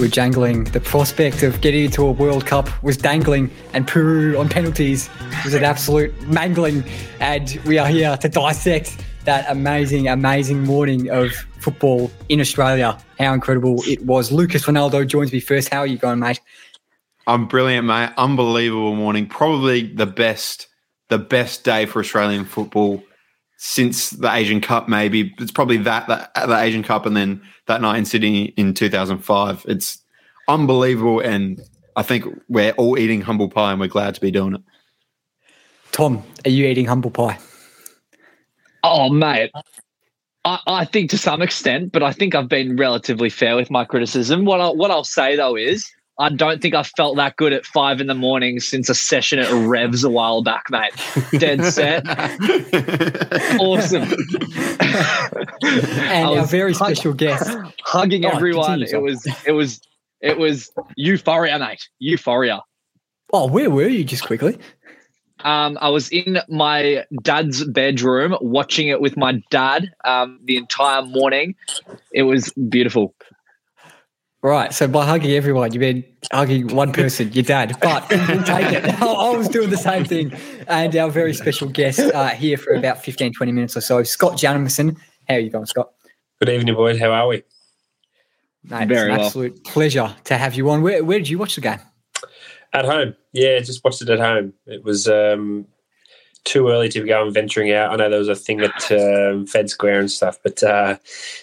were jangling. The prospect of getting into a World Cup was dangling, and Peru on penalties was an absolute mangling. And we are here to dissect that amazing, amazing morning of football in Australia. How incredible it was. Lucas Rinaldo joins me first. How are you going, mate? I'm brilliant, mate. Unbelievable morning. Probably the best, the best day for Australian football since the Asian Cup, maybe it's probably that, that the Asian Cup and then that night in Sydney in 2005. It's unbelievable, and I think we're all eating humble pie, and we're glad to be doing it. Tom, are you eating humble pie? Oh, mate. I, I think to some extent, but I think I've been relatively fair with my criticism. What I, what I'll say though is I don't think I felt that good at five in the morning since a session at Revs a while back, mate. Dead set. awesome. and our very special guest. Hugging oh, everyone. It was it was it was euphoria, mate. Euphoria. Oh, where were you just quickly? Um, I was in my dad's bedroom watching it with my dad um, the entire morning. It was beautiful. Right. So by hugging everyone, you mean hugging one person, your dad. But we'll take it. I was doing the same thing. And our very special guest uh, here for about 15, 20 minutes or so, Scott Jamieson. How are you going, Scott? Good evening, boys. How are we? Mate, very it's an well. absolute pleasure to have you on. Where, where did you watch the game? At home. Yeah, just watched it at home. It was um, too early to go and venturing out. I know there was a thing at um, Fed Square and stuff, but uh,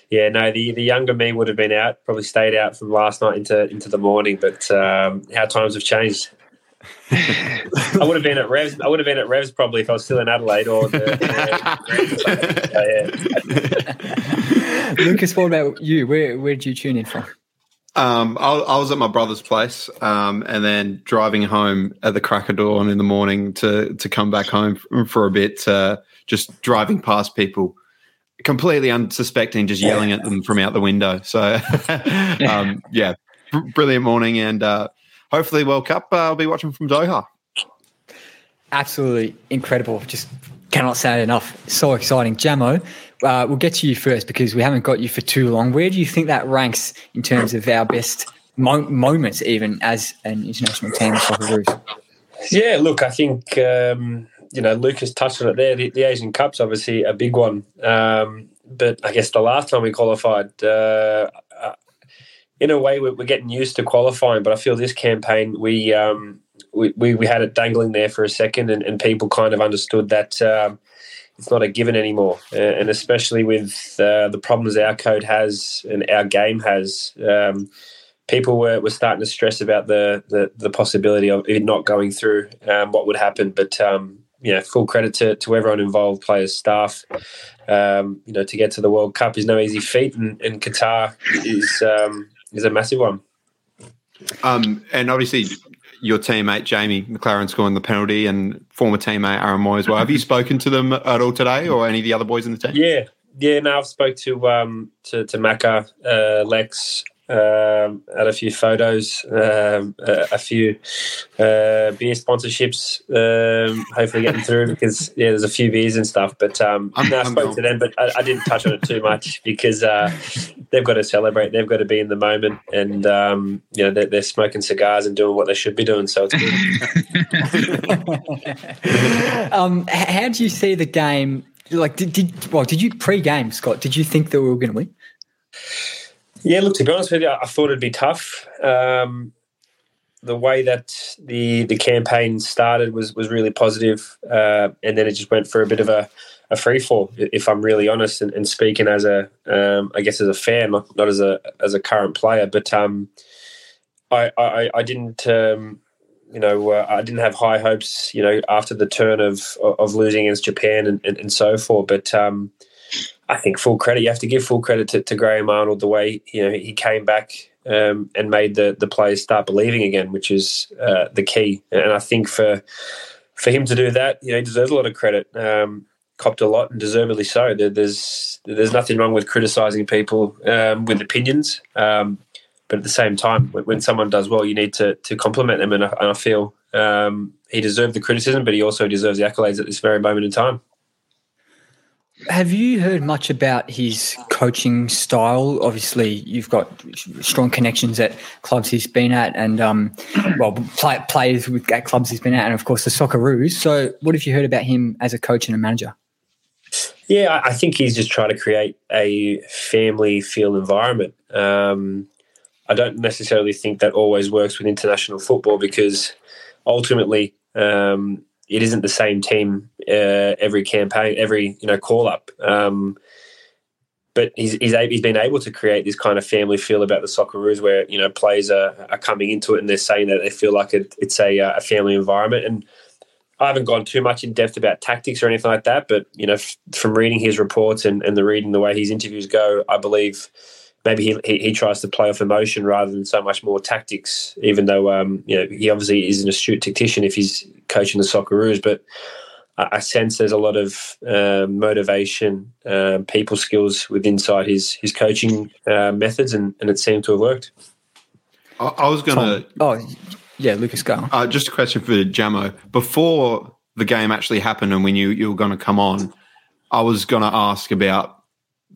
yeah, no, the the younger me would have been out, probably stayed out from last night into into the morning. But um, how times have changed. I would have been at Revs. I would have been at Revs probably if I was still in Adelaide or. The, yeah. Lucas, what about you? Where where did you tune in from? Um, I, I, was at my brother's place, um, and then driving home at the crack of dawn in the morning to to come back home for a bit. Uh, just driving past people, completely unsuspecting, just yelling at them from out the window. So, um, yeah, brilliant morning, and uh, hopefully World Cup. Uh, I'll be watching from Doha. Absolutely incredible! Just cannot say it enough. So exciting, Jamo uh, we'll get to you first because we haven't got you for too long. Where do you think that ranks in terms of our best mo- moments, even as an international team? Yeah, look, I think um, you know Lucas touched on it there. The, the, Asian Cup's obviously a big one, um, but I guess the last time we qualified, uh, uh, in a way, we're, we're, getting used to qualifying. But I feel this campaign, we um, we, we, we had it dangling there for a second, and, and people kind of understood that um, it's not a given anymore, uh, and especially with uh, the problems our code has and our game has. Um, people were, were starting to stress about the, the, the possibility of it not going through, um, what would happen. But um, full credit to, to everyone involved, players, staff. Um, you know, to get to the World Cup is no easy feat, and, and Qatar is um, is a massive one. Um, and obviously, your teammate Jamie Maclaren scoring the penalty and former teammate Aaron Mooy as well. Have you spoken to them at all today, or any of the other boys in the team? Yeah, yeah. No, I've spoke to um, to, to uh, Lex, um, had a few photos, um, a, a, few uh, beer sponsorships. Um, hopefully, getting through because yeah, there's a few beers and stuff. But um, I'm, no, I spoke to them, but I, I, didn't touch on it too much because uh, they've got to celebrate. They've got to be in the moment, and um, you know they're, they're, smoking cigars and doing what they should be doing. So it's good. um, how do you see the game? Like, did, did well? Did you pre-game, Scott? Did you think that we were going to win? Yeah, look, to be honest with you, I thought it'd be tough. Um, the way that the the campaign started was was really positive, uh, and then it just went for a bit of a, a free fall. If I'm really honest, and, and speaking as a, um, I guess as a fan, not, not as a as a current player, but um, I, I I didn't. Um, you know, uh, I didn't have high hopes. You know, after the turn of of losing against Japan and, and, and so forth. But um, I think full credit. You have to give full credit to, to Graham Arnold the way you know he came back um, and made the the players start believing again, which is uh, the key. And I think for for him to do that, you know, he deserves a lot of credit. Um, copped a lot and deservedly so. There's there's nothing wrong with criticizing people um, with opinions, um, but at the same time, when someone does well, you need to to compliment them. And I, and I feel um, he deserved the criticism, but he also deserves the accolades at this very moment in time. Have you heard much about his coaching style? Obviously, you've got strong connections at clubs he's been at, and um, well, play, players with at clubs he's been at, and of course the Socceroos. So, what have you heard about him as a coach and a manager? Yeah, I think he's just trying to create a family feel environment. Um, I don't necessarily think that always works with international football because ultimately um, it isn't the same team uh, every campaign, every you know call up. Um, but he's he's, he's been able to create this kind of family feel about the Socceroos, where you know players are, are coming into it and they're saying that they feel like it, it's a, a family environment. And I haven't gone too much in depth about tactics or anything like that, but you know, f- from reading his reports and, and the reading the way his interviews go, I believe maybe he, he, he tries to play off emotion rather than so much more tactics. Even though um, you know he obviously is an astute tactician if he's coaching the Socceroos, but I, I sense there's a lot of uh, motivation, uh, people skills with inside his his coaching uh, methods, and, and it seemed to have worked. I, I was going to. Oh, yeah, Lucas, go. Uh, just a question for Jamo. Before the game actually happened and we knew you were going to come on, I was going to ask about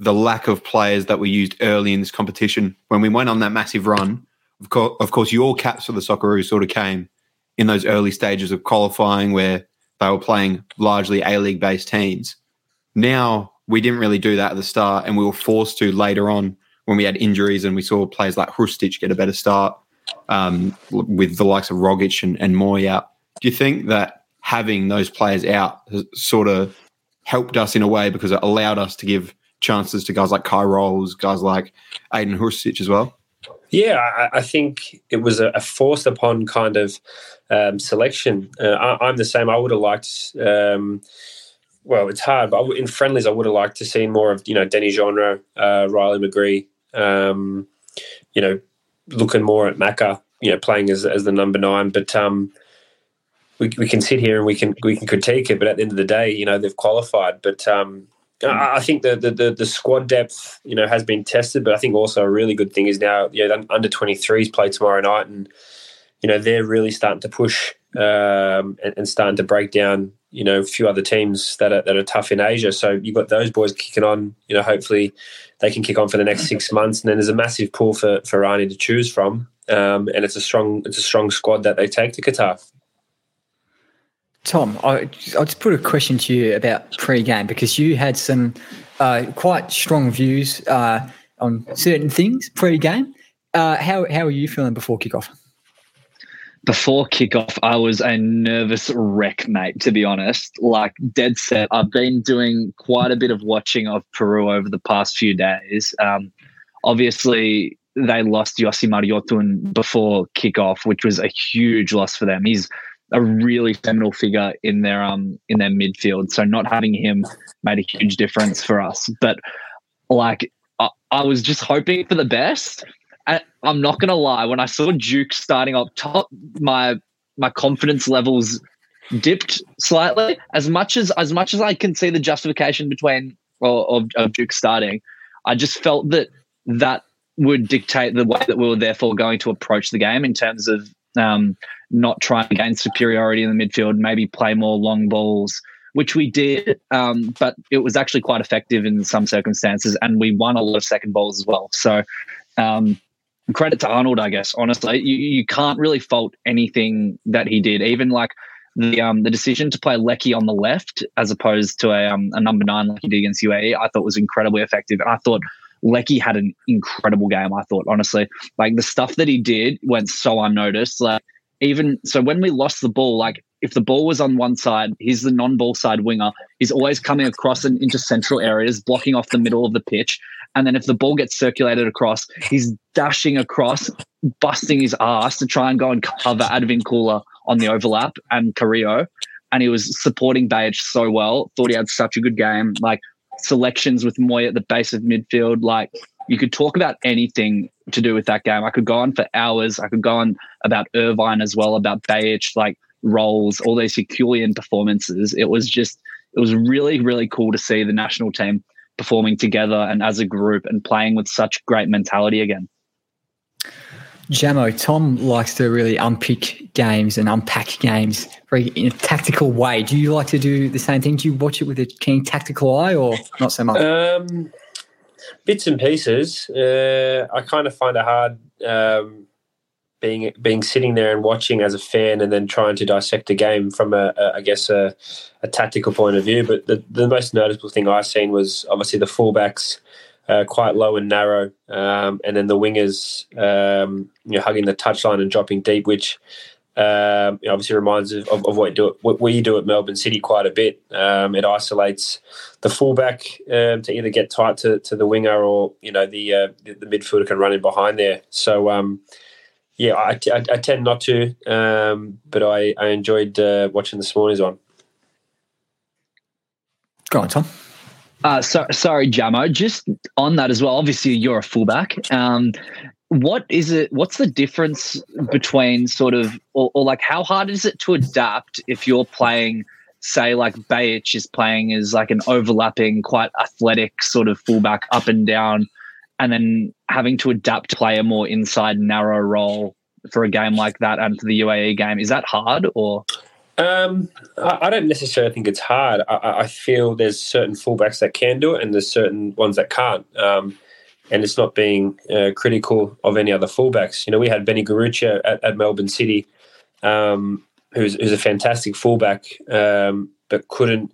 the lack of players that were used early in this competition. When we went on that massive run, of course, of course your caps for the Socceroos sort of came in those early stages of qualifying where they were playing largely A League based teams. Now, we didn't really do that at the start, and we were forced to later on when we had injuries and we saw players like Hrustic get a better start um, with the likes of Rogic and, and Mooy out. Do you think that having those players out has sort of helped us in a way because it allowed us to give chances to guys like Kye Rowles, guys like Ajdin Hrustic as well? Yeah, I, I think it was a, a, forced upon kind of um, selection. Uh, I, am the same. I would have liked. Um, well, it's hard, but in friendlies, I would have liked to see more of you know Denny Genreau, uh, Riley McGree. Um, you know, looking more at Macca, you know, playing as as the number nine. But um, we we can sit here and we can we can critique it, but at the end of the day, you know, they've qualified. But um, I think the, the, the squad depth, you know, has been tested. But I think also a really good thing is now, you know, under 23s play tomorrow night, and you know they're really starting to push um, and, and starting to break down you know a few other teams that are that are tough in Asia. So you've got those boys kicking on. You know, hopefully they can kick on for the next six months, and then there's a massive pool for for Rani to choose from, um, and it's a strong it's a strong squad that they take to Qatar. Tom, I, will just put a question to you about pre-game because you had some uh, quite strong views uh, on certain things pre-game. Uh, how how are you feeling before kickoff? before kickoff, I was a nervous wreck, mate, to be honest. Like, dead set. I've been doing quite a bit of watching of Peru over the past few days. Um, obviously, they lost Yoshimar Yotún before kickoff, which was a huge loss for them. He's a really seminal figure in their um in their midfield. So not having him made a huge difference for us. But like I, I was just hoping for the best. I'm not gonna lie, when I saw Duke starting up top, my my confidence levels dipped slightly. As much as as much as I can see the justification between or of, of Duke starting, I just felt that that would dictate the way that we were therefore going to approach the game in terms of um, not trying to gain superiority in the midfield, maybe play more long balls, which we did, um, but it was actually quite effective in some circumstances, and we won a lot of second balls as well. So um, credit to Arnold, I guess. Honestly, you, you can't really fault anything that he did. Even like the um the decision to play Lecky on the left as opposed to a um a number nine like he did against UAE, I thought was incredibly effective. And I thought Lecky had an incredible game. I thought honestly, like the stuff that he did went so unnoticed. Like even so, when we lost the ball, like if the ball was on one side, he's the non-ball side winger. He's always coming across and into central areas, blocking off the middle of the pitch. And then if the ball gets circulated across, he's dashing across, busting his ass to try and go and cover Advincula on the overlap and Carrillo. And he was supporting Behich so well. Thought he had such a good game. Like selections with Mooy at the base of midfield. Like you could talk about anything to do with that game. I could go on for hours. I could go on about Irvine as well, about Behich, like Rowles, all these Herculean performances. It was just, it was really, really cool to see the national team performing together and as a group and playing with such great mentality again. Jamo, Tom likes to really unpick games and unpack games very in a tactical way. Do you like to do the same thing? Do you watch it with a keen tactical eye or not so much? Um, bits and pieces. Uh, I kind of find it hard um, being being sitting there and watching as a fan, and then trying to dissect a game from a, a I guess a, a, tactical point of view. But the, the most noticeable thing I've seen was obviously the fullbacks. Uh, quite low and narrow, um, and then the wingers, um, you know, hugging the touchline and dropping deep, which um, obviously reminds of, of, of, what, what we do at Melbourne City quite a bit. Um, it isolates the fullback um, to either get tight to, to the winger or you know the, uh, the, the midfielder can run in behind there. So um, yeah, I, tend not to, um, but I, I enjoyed uh, watching this morning's one. Go on, Tom. Uh, so, sorry, Jamo. Just on that as well. Obviously, you're a fullback. Um, what is it what's the difference between sort of or, or, like how hard is it to adapt if you're playing say like Behich is playing as like an overlapping quite athletic sort of fullback up and down and then having to adapt to play a more inside narrow role for a game like that and for the UAE game is that hard or um, I, I, don't necessarily think it's hard. I, I, feel there's certain fullbacks that can do it, and there's certain ones that can't. Um, and it's not being uh, critical of any other fullbacks. You know, we had Benny Garuccio at, at Melbourne City, um, who's, who's, a fantastic fullback, um, but couldn't,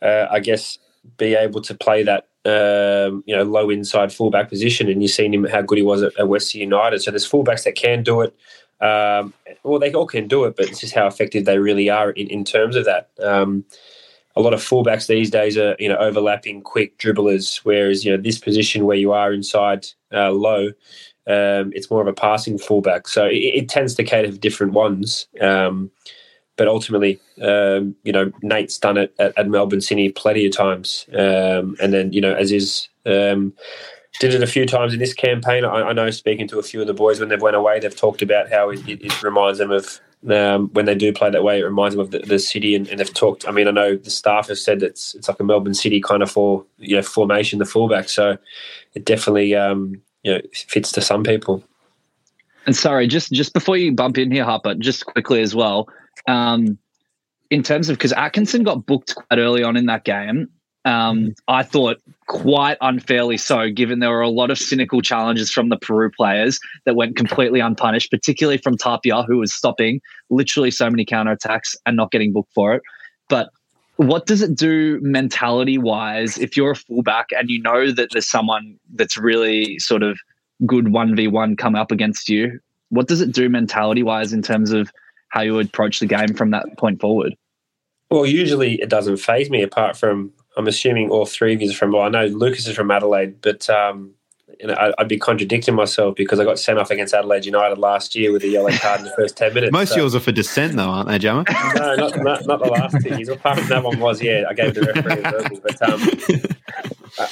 uh, I guess, be able to play that um, you know low inside fullback position. And you've seen him how good he was at, at West United. So there's fullbacks that can do it. Um, well, they all can do it, but it's just how effective they really are in, in terms of that. Um, a lot of fullbacks these days are you know overlapping quick dribblers, whereas you know this position where you are inside uh, low, um, it's more of a passing fullback. So it, it tends to cater for different ones. Um, but ultimately, um, you know, Nate's done it at, at Melbourne City plenty of times, um, and then you know, as is. Did it a few times in this campaign. I, I, know speaking to a few of the boys when they've went away, they've talked about how it, it reminds them of um, when they do play that way, it reminds them of the, the city. And, and, they've talked. I mean, I know the staff have said it's it's like a Melbourne City kind of for you know formation, the fullback. So it definitely um, you know fits to some people. And sorry, just just before you bump in here, Harper, just quickly as well. Um, in terms of because Atkinson got booked quite early on in that game, um, mm-hmm. I thought quite unfairly so, given there were a lot of cynical challenges from the Peru players that went completely unpunished, particularly from Tapia, who was stopping literally so many counterattacks and not getting booked for it. But what does it do mentality wise if you're a fullback and you know that there's someone that's really sort of good 1v1 come up against you? What does it do mentality wise in terms of how you approach the game from that point forward? Well, usually it doesn't phase me apart from I'm assuming all three of you are from. Well, I know Lucas is from Adelaide, but um, you know, I'd be contradicting myself because I got sent off against Adelaide United last year with a yellow card in the first ten minutes. Most so. yours are for dissent, though, aren't they, Jammer? no, not, not, not, the last two. He's apart from that one was yeah. I gave the referee a verbal, but um,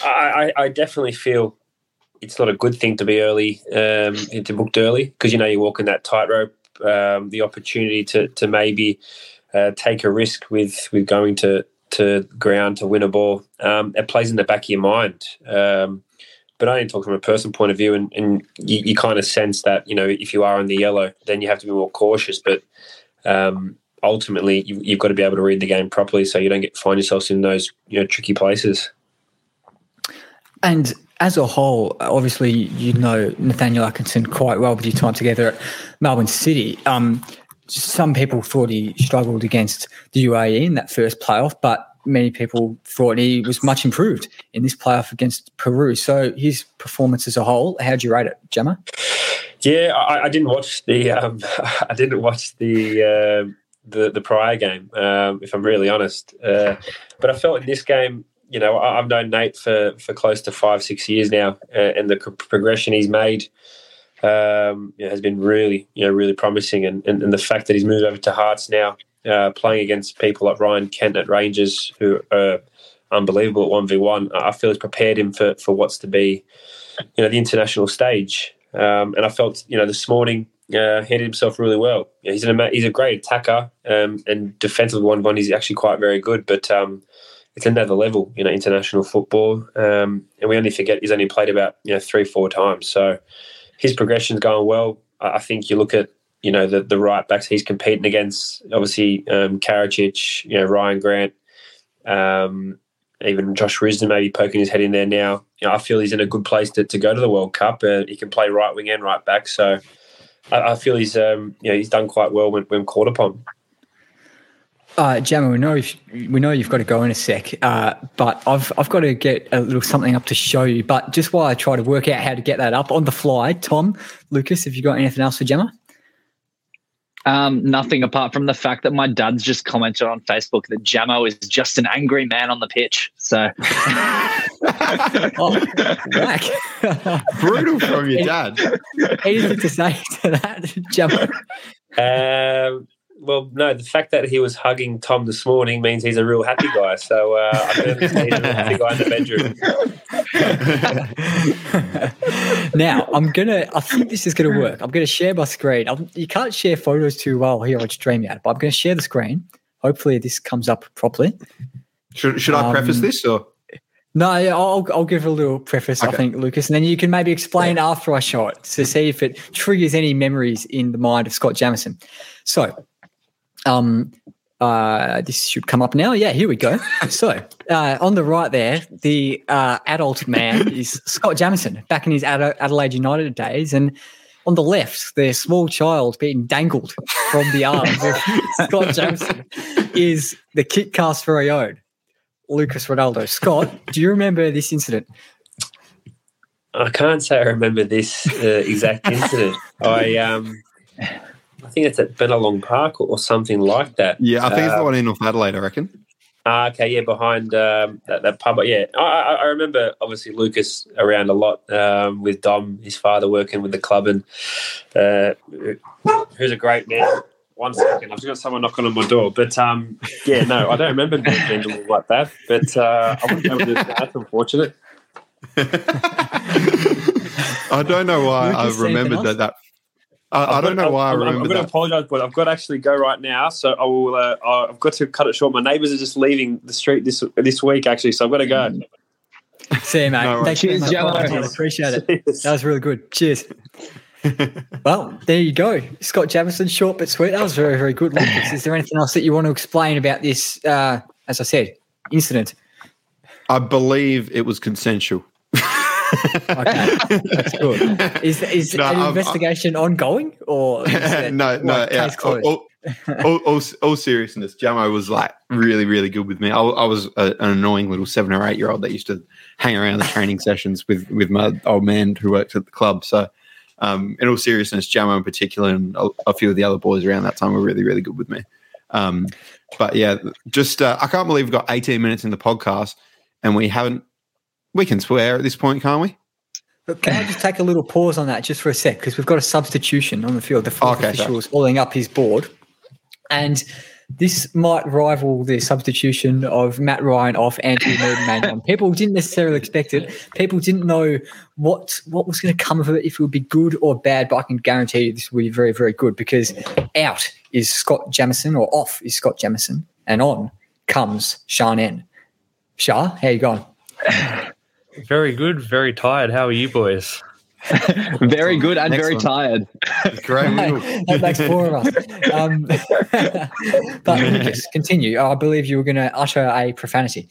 I, I, I, definitely feel it's not a good thing to be early um, to booked early because you know you're walking that tightrope. Um, the opportunity to to maybe uh, take a risk with with going to to ground to win a ball. Um, it plays in the back of your mind. Um, but I only talk from a person point of view, and, and you, you, kind of sense that you know if you are in the yellow, then you have to be more cautious. But um, ultimately, you, you've got to be able to read the game properly, so you don't get find yourselves in those you know tricky places. And as a whole, obviously, you know Nathaniel Atkinson quite well with your time together at Melbourne City. Um, some people thought he struggled against the UAE in that first playoff, but many people thought he was much improved in this playoff against Peru. So his performance as a whole, how do you rate it, Gemma? Yeah, I, I didn't watch the um, I didn't watch the uh, the the prior game, um, if I'm really honest. Uh, but I felt in this game, you know, I've known Nate for for close to five six years now, uh, and the progression he's made um, you know, has been really, you know, really promising. And, and, and, the fact that he's moved over to Hearts now, uh, playing against people like Ryan Kent at Rangers, who are unbelievable at one v one, I feel has prepared him for for what's to be, you know, the international stage. Um, and I felt, you know, this morning uh, handled himself really well. He's an he's a great attacker, um, and defensive one one he's actually quite very good, but. Um, it's another level, you know, international football, um, and we only forget he's only played about you know three, four times. So, his progression's going well. I think you look at you know the the right backs he's competing against. Obviously, um, Karacic, you know Ryan Grant, um, even Josh Risden maybe poking his head in there now. You know, I feel he's in a good place to, to go to the World Cup. Uh, he can play right wing and right back, so I, I feel he's um, you know he's done quite well when, when called upon. Uh, Jammer, we know we know you've got to go in a sec, uh, but I've I've got to get a little something up to show you. But just while I try to work out how to get that up on the fly, Tom, Lucas, have you got anything else for Gemma? Um, nothing apart from the fact that my dad's just commented on Facebook that Jamo is just an angry man on the pitch. So, oh, whack. Brutal from your dad. Anything to say to that, Jamo? Um, well, no, the fact that he was hugging Tom this morning means he's a real happy guy. So uh, I can he's a happy guy in the bedroom. now I'm gonna. I think this is gonna work. I'm gonna share my screen. I'm, you can't share photos too well here on StreamYard, but I'm gonna share the screen. Hopefully, this comes up properly. Should, should I preface Um, this or? No, I'll I'll give a little preface. I think Lucas, and then you can maybe explain after I show it to see if it triggers any memories in the mind of Scott Jamieson. So, um, uh, this should come up now. Yeah, here we go. So, uh, on the right there, the uh, adult man is Scott Jamieson back in his Ade- Adelaide United days, and on the left, the small child being dangled from the arms of Scott Jamieson is the Kickcast very own. Lucas Rinaldo. Scott, do you remember this incident? I can't say I remember this uh, exact incident. I um, I think it's at Benalong Park or, or something like that. Yeah, I think it's the Uh, one in North Adelaide. I reckon. Ah, okay, yeah, behind um, that, that pub. Yeah, I, I, I remember obviously Lucas around a lot um, with Dom, his father working with the club, and uh, who's a great man. One second, I've just got someone knocking on my door. But um, yeah, no, I don't remember being handled like that. But uh, I wouldn't be able to do that. That's unfortunate. I don't know why I Lucas, anything remembered that. that I, I don't know why I I'm, I'm, remembered going to apologise, but I've got to actually go right now. So I will. Uh, I've got to cut it short. My neighbours are just leaving the street this this week, actually. So I've got to go. See you, mate. No worries. Thanks very Cheers, much. Jello. I appreciate it. That was really good. Cheers. well, there you go. Scott Jamieson, short but sweet. That was very, very good. Lucas, is there anything else that you want to explain about this, uh, as I said, incident? I believe it was consensual. Okay, that's good. Is, is No, an I'm- investigation ongoing or is it, no, no. yeah, case closed? all, all, all, all seriousness, Jamo was like really, really good with me. I, I was a, an annoying little seven or eight year old that used to hang around the training sessions with with my old man who worked at the club. So, um, in all seriousness, Jamo in particular and a, a few of the other boys around that time were really, really good with me. Um, but yeah, just uh, I can't believe we've got 18 minutes in the podcast and we haven't. We can swear at this point, can't we? But can I just take a little pause on that just for a sec? Because we've got a substitution on the field. The fourth Okay, official sorry. is holding up his board. And this might rival the substitution of Matt Ryan off Andrew Maiden. People didn't necessarily expect it. People didn't know what what was going to come of it, if it would be good or bad. But I can guarantee you this will be very, very good because out is Scott Jamieson or off is Scott Jamieson and on comes Sha Nen. Sha, how you going? Very good, very tired. How are you boys? very good and very Excellent. tired. Great. Mate, that makes four of us. Um, but Lucas, continue. I believe you were going to utter a profanity.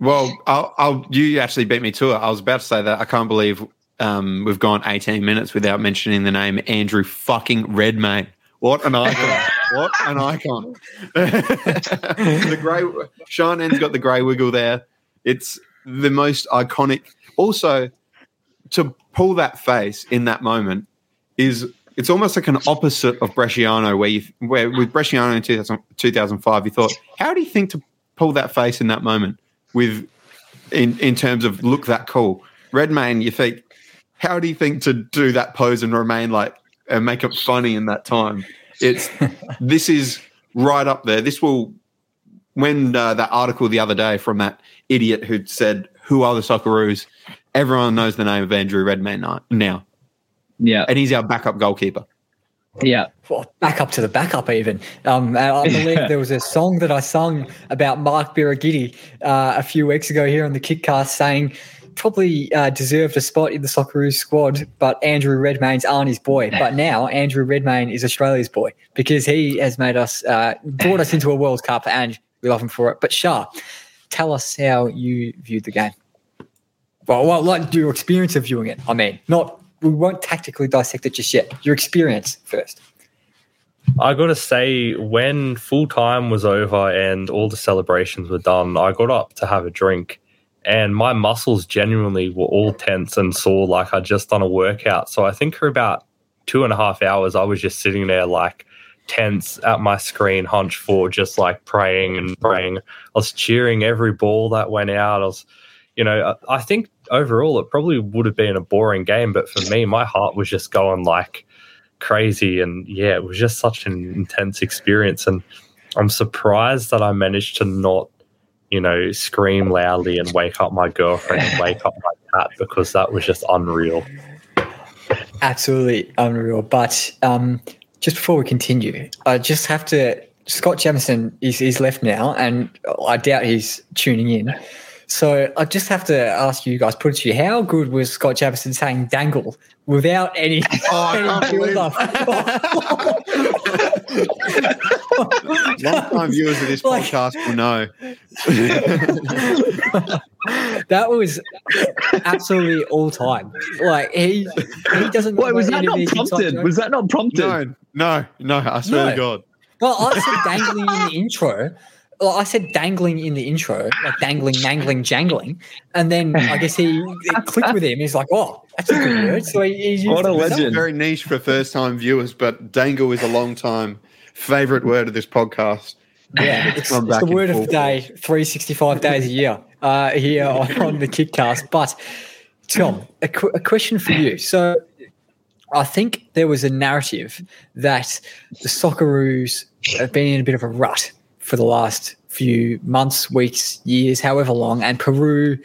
Well, I'll, I'll, you actually beat me to it. I was about to say that I can't believe um, we've gone 18 minutes without mentioning the name Andrew fucking Redmayne. What an icon! what an icon! the grey Sha Nen's got the grey wiggle there. It's the most iconic. Also, to pull that face in that moment is it's almost like an opposite of Bresciano, where you where with Bresciano in 2000, 2005, you thought, how do you think to pull that face in that moment? With in in terms of look that cool, Redmayne, you think, how do you think to do that pose and remain like and make it funny in that time? It's this is right up there. This will when uh, that article the other day from that idiot who said who are the Socceroos, everyone knows the name of Andrew Redmayne now- now, Yeah, and he's our backup goalkeeper. yeah. Well, back up to the backup, even. Um, I believe there was a song that I sung about Mark Birighitti uh, a few weeks ago here on the Kickcast saying probably uh, deserved a spot in the Socceroos squad, but Andrew Redmayne's Arnie's boy. But now Andrew Redmayne is Australia's boy because he has made us, uh, brought us into a World Cup, and we love him for it. But Sha, tell us how you viewed the game. Well, well, like your experience of viewing it. I mean, not we won't tactically dissect it just yet. Your experience first. I got to say, when full time was over and all the celebrations were done, I got up to have a drink, and my muscles genuinely were all tense and sore, like I'd just done a workout. So I think for about two and a half hours, I was just sitting there like tense at my screen, hunched forward, just like praying and praying. I was cheering every ball that went out. I was, you know, I, I think overall it probably would have been a boring game, but for me, my heart was just going like crazy. And yeah, it was just such an intense experience. And I'm surprised that I managed to not, you know, scream loudly and wake up my girlfriend and wake up my cat because that was just unreal. Absolutely unreal. But um, just before we continue, I just have to. Scott Jamieson is he's left now, and I doubt he's tuning in. So I just have to ask you guys, put it to you, how good was Scott Jamieson saying dangle without any, Oh, any believe build-up? Long-time viewers of this Like- podcast will know. that was absolutely all time. Like he he doesn't. know Wait, was about that not prompted? Was that not prompted? no, no, no. I swear No. to God. Well, I said dangling in the intro. Well, I said dangling in the intro, like dangling, mangling, jangling, and then I guess he clicked with him. He's like, "Oh, that's a good word." So he, he What a legend. very niche for first-time viewers, but dangle is a long-time favorite word of this podcast. Yeah, it's, Gone it's the word of the day, 365 days a year uh, here on, on the Kickcast. But, Tom, a, qu- a question for you. So, I think there was a narrative that the Socceroos have been in a bit of a rut for the last few months, weeks, years, however long, and Peru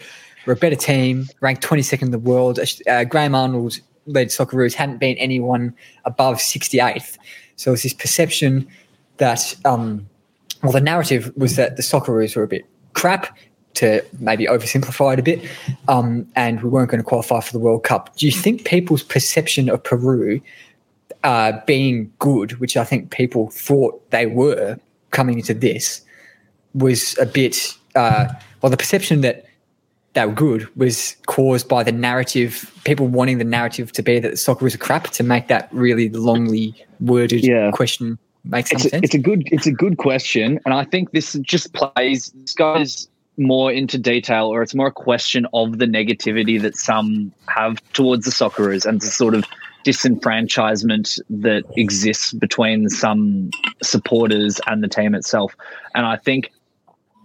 were a better team, ranked 22nd in the world. Uh, Graham Arnold led Socceroos hadn't been anyone above 68th. So, was this perception that um, well, the narrative was that the Socceroos were a bit crap, to maybe oversimplify it a bit, um, and we weren't going to qualify for the World Cup. Do you think people's perception of Peru uh, being good, which I think people thought they were coming into this, was a bit, uh, well, the perception that they were good was caused by the narrative, people wanting the narrative to be that soccer Socceroos are crap to make that really longly worded Yeah. question make some it's a, sense? it's a good it's a good question, and I think this just plays this goes more into detail, or it's more a question of the negativity that some have towards the Socceroos and the sort of disenfranchisement that exists between some supporters and the team itself. And I think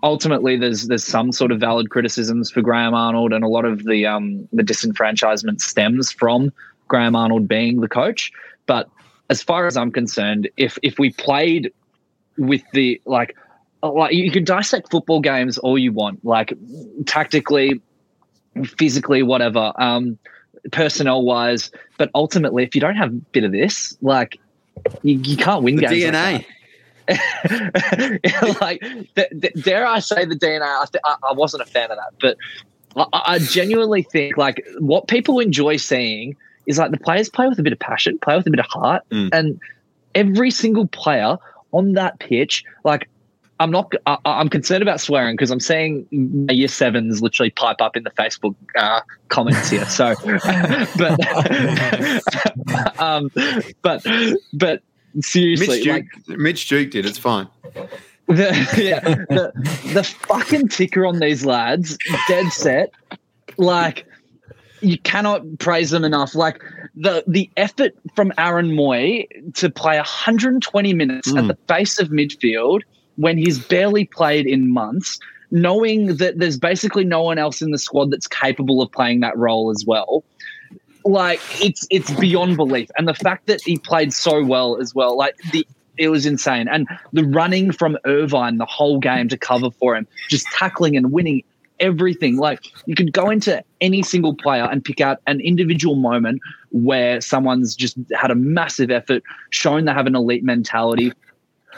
ultimately there's there's some sort of valid criticisms for Graham Arnold, and a lot of the um, the disenfranchisement stems from Graham Arnold being the coach. But as far as I'm concerned, if if we played with the like, like you can dissect football games all you want, like tactically, physically, whatever, um, personnel wise, but ultimately, if you don't have a bit of this, like you, you can't win The games. like DNA. like, th- dare I say the DNA? I, th- I, I wasn't a fan of that, but I, I genuinely think like what people enjoy seeing is like the players play with a bit of passion, play with a bit of heart, Mm. and every single player on that pitch, like. I'm not. I, I'm concerned about swearing because I'm seeing my year sevens literally pipe up in the Facebook uh, comments here. So, but, um, but, but seriously, Mitch like, Duke, Mitch Duke did. It's fine. the, yeah, the, the fucking ticker on these lads, dead set. Like, you cannot praise them enough. Like the the effort from Aaron Mooy to play 120 minutes at Mm. the face of midfield when he's barely played in months, knowing that there's basically no one else in the squad that's capable of playing that role as well. Like it's it's beyond belief, and the fact that he played so well as well, like the it was insane. And the running from Irvine the whole game to cover for him, just tackling and winning everything. Like you could go into any single player and pick out an individual moment where someone's just had a massive effort, shown they have an elite mentality,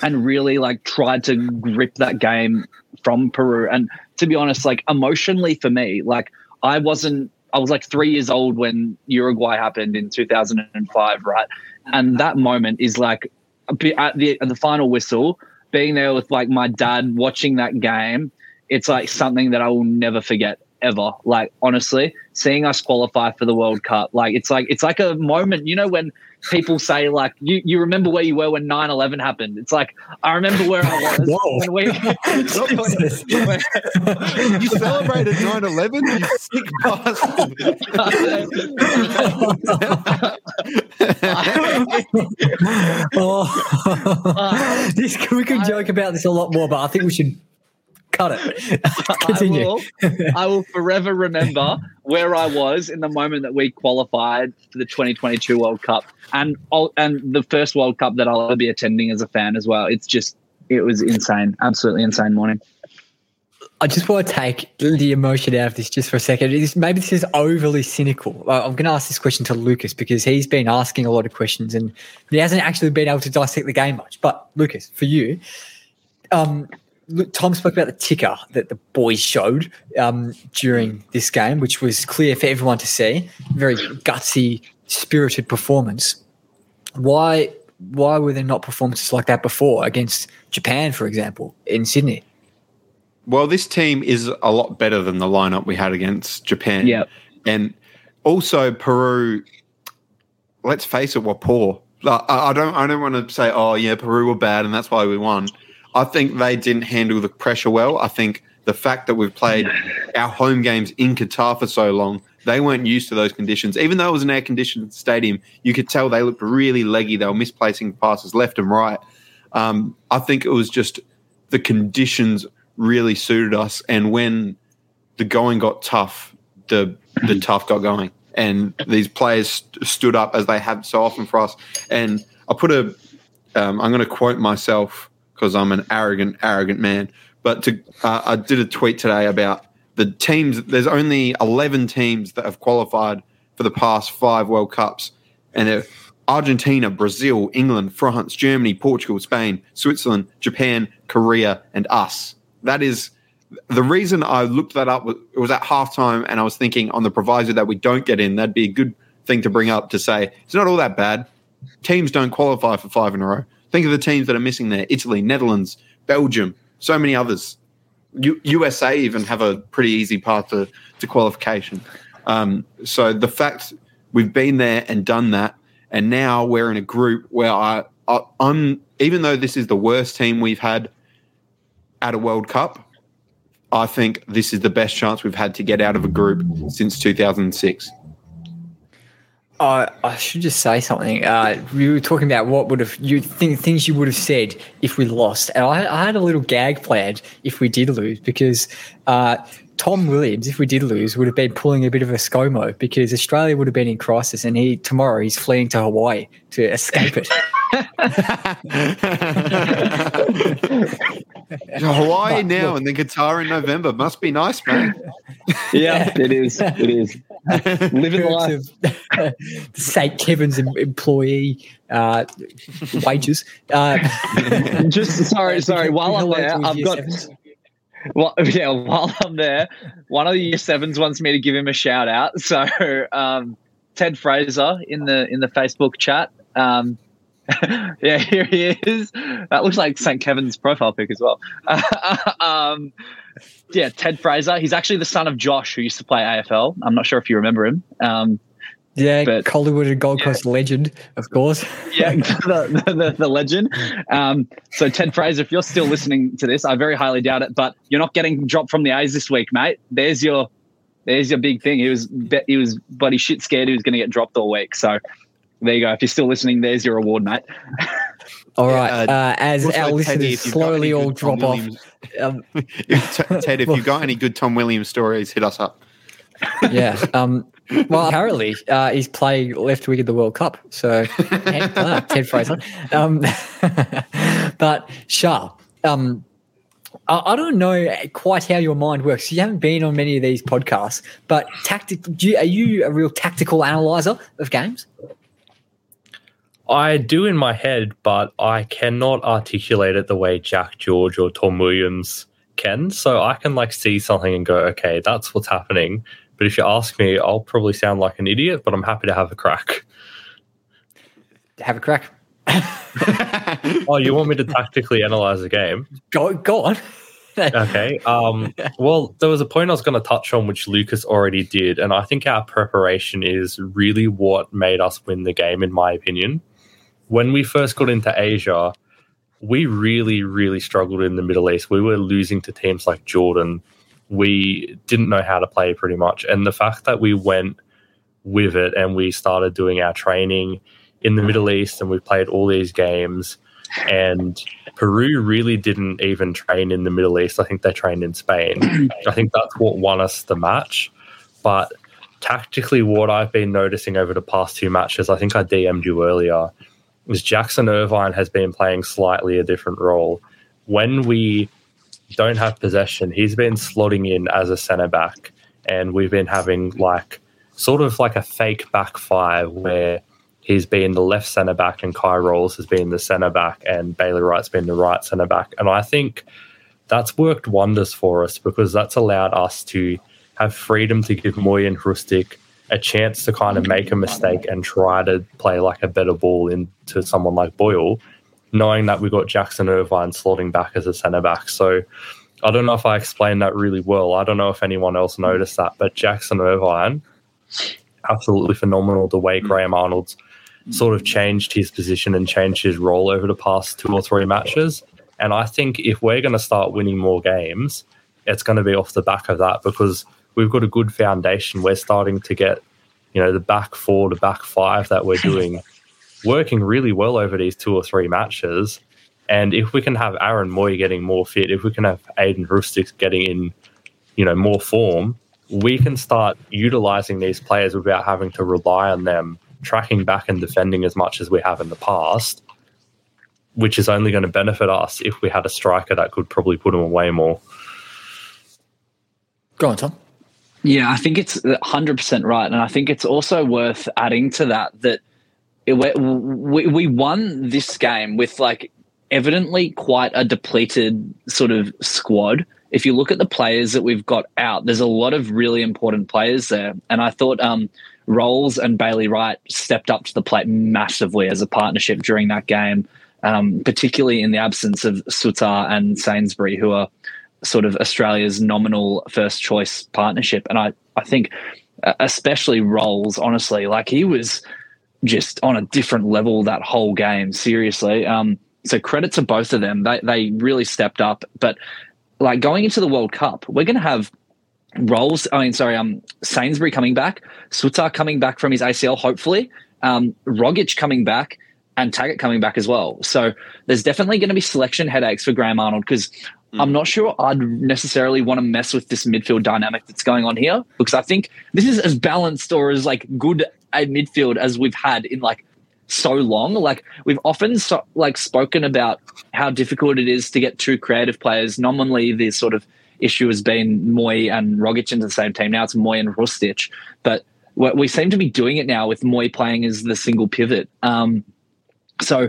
and really like tried to grip that game from Peru. And to be honest, like emotionally for me, like I wasn't. I was like three years old when Uruguay happened in 2005, right? And that moment is like at the at the final whistle, being there with like my dad watching that game. It's like something that I will never forget ever. Like honestly, seeing us qualify for the World Cup, like it's like it's like a moment. You know when people say like you, you remember where you were when 9-11 happened? It's like i remember where i was when we you celebrated 9-11 you sick bastard. Oh, this, we could joke about this a lot more but i think we should cut it. Continue. I will, I will forever remember where I was in the moment that we qualified for the 2022 World Cup, and and the first World Cup that I'll ever be attending as a fan as well. It's just it was insane, absolutely insane morning. I just want to take the emotion out of this just for a second. maybe this is overly cynical. I'm going to ask this question to Lucas because he's been asking a lot of questions and he hasn't actually been able to dissect the game much. But Lucas, for you, um, Tom spoke about the ticker that the boys showed um, during this game, which was clear for everyone to see. Very gutsy, spirited performance. Why? Why were there not performances like that before against Japan, for example, in Sydney? Well, this team is a lot better than the lineup we had against Japan. Yeah, and also Peru. Let's face it, we're poor. I don't. I don't want to say, "Oh, yeah, Peru were bad, and that's why we won." I think they didn't handle the pressure well. I think the fact that we've played our home games in Qatar for so long, they weren't used to those conditions. Even though it was an air conditioned stadium, you could tell they looked really leggy. They were misplacing passes left and right. Um, I think it was just the conditions really suited us. And when the going got tough, the the tough got going. And these players st- stood up as they have so often for us. And I put a, am going to quote myself because I'm an arrogant, arrogant man. But to, uh, I did a tweet today about the teams. There's only 11 teams that have qualified for the past five World Cups, and Argentina, Brazil, England, France, Germany, Portugal, Spain, Switzerland, Japan, Korea, and us. That is the reason I looked that up. It was at halftime, and I was thinking on the proviso that we don't get in, that'd be a good thing to bring up to say it's not all that bad. Teams don't qualify for five in a row. Think of the teams that are missing there Italy, Netherlands, Belgium, so many others. U- USA even have a pretty easy path to, to qualification. Um, so the fact we've been there and done that, and now we're in a group where I, I, I'm, even though this is the worst team we've had at a World Cup, I think this is the best chance we've had to get out of a group since 2006. I should just say something. Uh, we were talking about what would have you think things you would have said if we lost, and I, I had a little gag planned if we did lose because uh, Tom Williams, if we did lose, would have been pulling a bit of a ScoMo because Australia would have been in crisis, and he tomorrow he's fleeing to Hawaii to escape it. Hawaii now and then Qatar in November must be nice, man. Yeah, it is. It is. Living life. Of, St. Kevin's employee uh, wages. Uh, Just sorry, sorry. While I'm there, I've got. Well, yeah. While I'm there, one of the year sevens wants me to give him a shout out. So, um, Ted Fraser in the in the Facebook chat. Um, yeah, here he is. That looks like St. Kevin's profile pic as well. um, yeah, Ted Fraser. He's actually the son of Josh, who used to play AFL. I'm not sure if you remember him. Um, yeah, but, Collingwood and Gold Coast yeah. legend, of course. yeah, the, the, the, legend. Um, so, Ted Fraser, if you're still listening to this, I very highly doubt it, but you're not getting dropped from the A's this week, mate. There's your there's your big thing. He was he was bloody shit scared he was going to get dropped all week. So there you go. If you're still listening, there's your award, mate. All right. Uh, uh, as our listeners slowly all drop off. Um, Ted, if you've got any good Tom Williams stories, hit us up. yeah. Um, well, apparently uh, he's playing left wing in the World Cup. So, Ted Fraser. Um, but, Sha, um, I, I, don't know quite how your mind works. You haven't been on many of these podcasts, but tactic, you, are you a real tactical analyzer of games? I do in my head, but I cannot articulate it the way Jack George or Tom Williams can. So I can like see something and go, okay, that's what's happening. But if you ask me, I'll probably sound like an idiot, but I'm happy to have a crack. Have a crack. oh, you want me to tactically analyze the game? Go, go on. okay. Um, well, there was a point I was going to touch on, which Lucas already did, and I think our preparation is really what made us win the game, in my opinion. When we first got into Asia, we really, really struggled in the Middle East. We were losing to teams like Jordan. We didn't know how to play pretty much, and the fact that we went with it and we started doing our training in the Middle East and we played all these games and Peru really didn't even train in the Middle East. I think they trained in Spain. I think that's what won us the match. But tactically, what I've been noticing over the past two matches, I think I DM'd you earlier, is Jackson Irvine has been playing slightly a different role. When we don't have possession, he's been slotting in as a centre back, and we've been having like sort of like a fake back five where he's been the left centre back and Kye Rowles has been the centre back and Bailey Wright's been the right centre back. And I think that's worked wonders for us because that's allowed us to have freedom to give Mooy and Hrustic a chance to kind of make a mistake and try to play like a better ball into someone like Boyle, knowing that we got Jackson Irvine slotting back as a centre back. So I don't know if I explained that really well. I don't know if anyone else noticed that, but Jackson Irvine, absolutely phenomenal the way Graham Arnold's sort of changed his position and changed his role over the past two or three matches. And I think if we're going to start winning more games, it's going to be off the back of that because we've got a good foundation. We're starting to get, you know, the back four to back five that we're doing working really well over these two or three matches. And if we can have Aaron Mooy getting more fit, if we can have Ajdin Hrustic getting in, you know, more form, we can start utilizing these players without having to rely on them tracking back and defending as much as we have in the past, which is only going to benefit us if we had a striker that could probably put them away more. Go on, Tom. Yeah, I think it's 100% right. And I think it's also worth adding to that that we, we won this game with like evidently quite a depleted sort of squad. If you look at the players that we've got out, there's a lot of really important players there. And I thought um, Rowles and Bailey Wright stepped up to the plate massively as a partnership during that game, um, particularly in the absence of Souttar and Sainsbury, who are sort of Australia's nominal first choice partnership. And I, I think, uh, especially Rowles, honestly, like he was just on a different level that whole game, seriously. Um, so credit to both of them. They, they really stepped up. But like going into the World Cup, we're going to have Rowles, I mean, sorry, um, Sainsbury coming back, Souttar coming back from his ACL, hopefully, um, Rogic coming back, and Taggart coming back as well. So there's definitely going to be selection headaches for Graham Arnold because mm. I'm not sure I'd necessarily want to mess with this midfield dynamic that's going on here because I think this is as balanced or as like good a midfield as we've had in like so long. Like we've often so, like spoken about how difficult it is to get two creative players. Nominally, the sort of issue has been Mooy and Rogic into the same team. Now it's Mooy and Hrustic, but we seem to be doing it now with Mooy playing as the single pivot. Um, so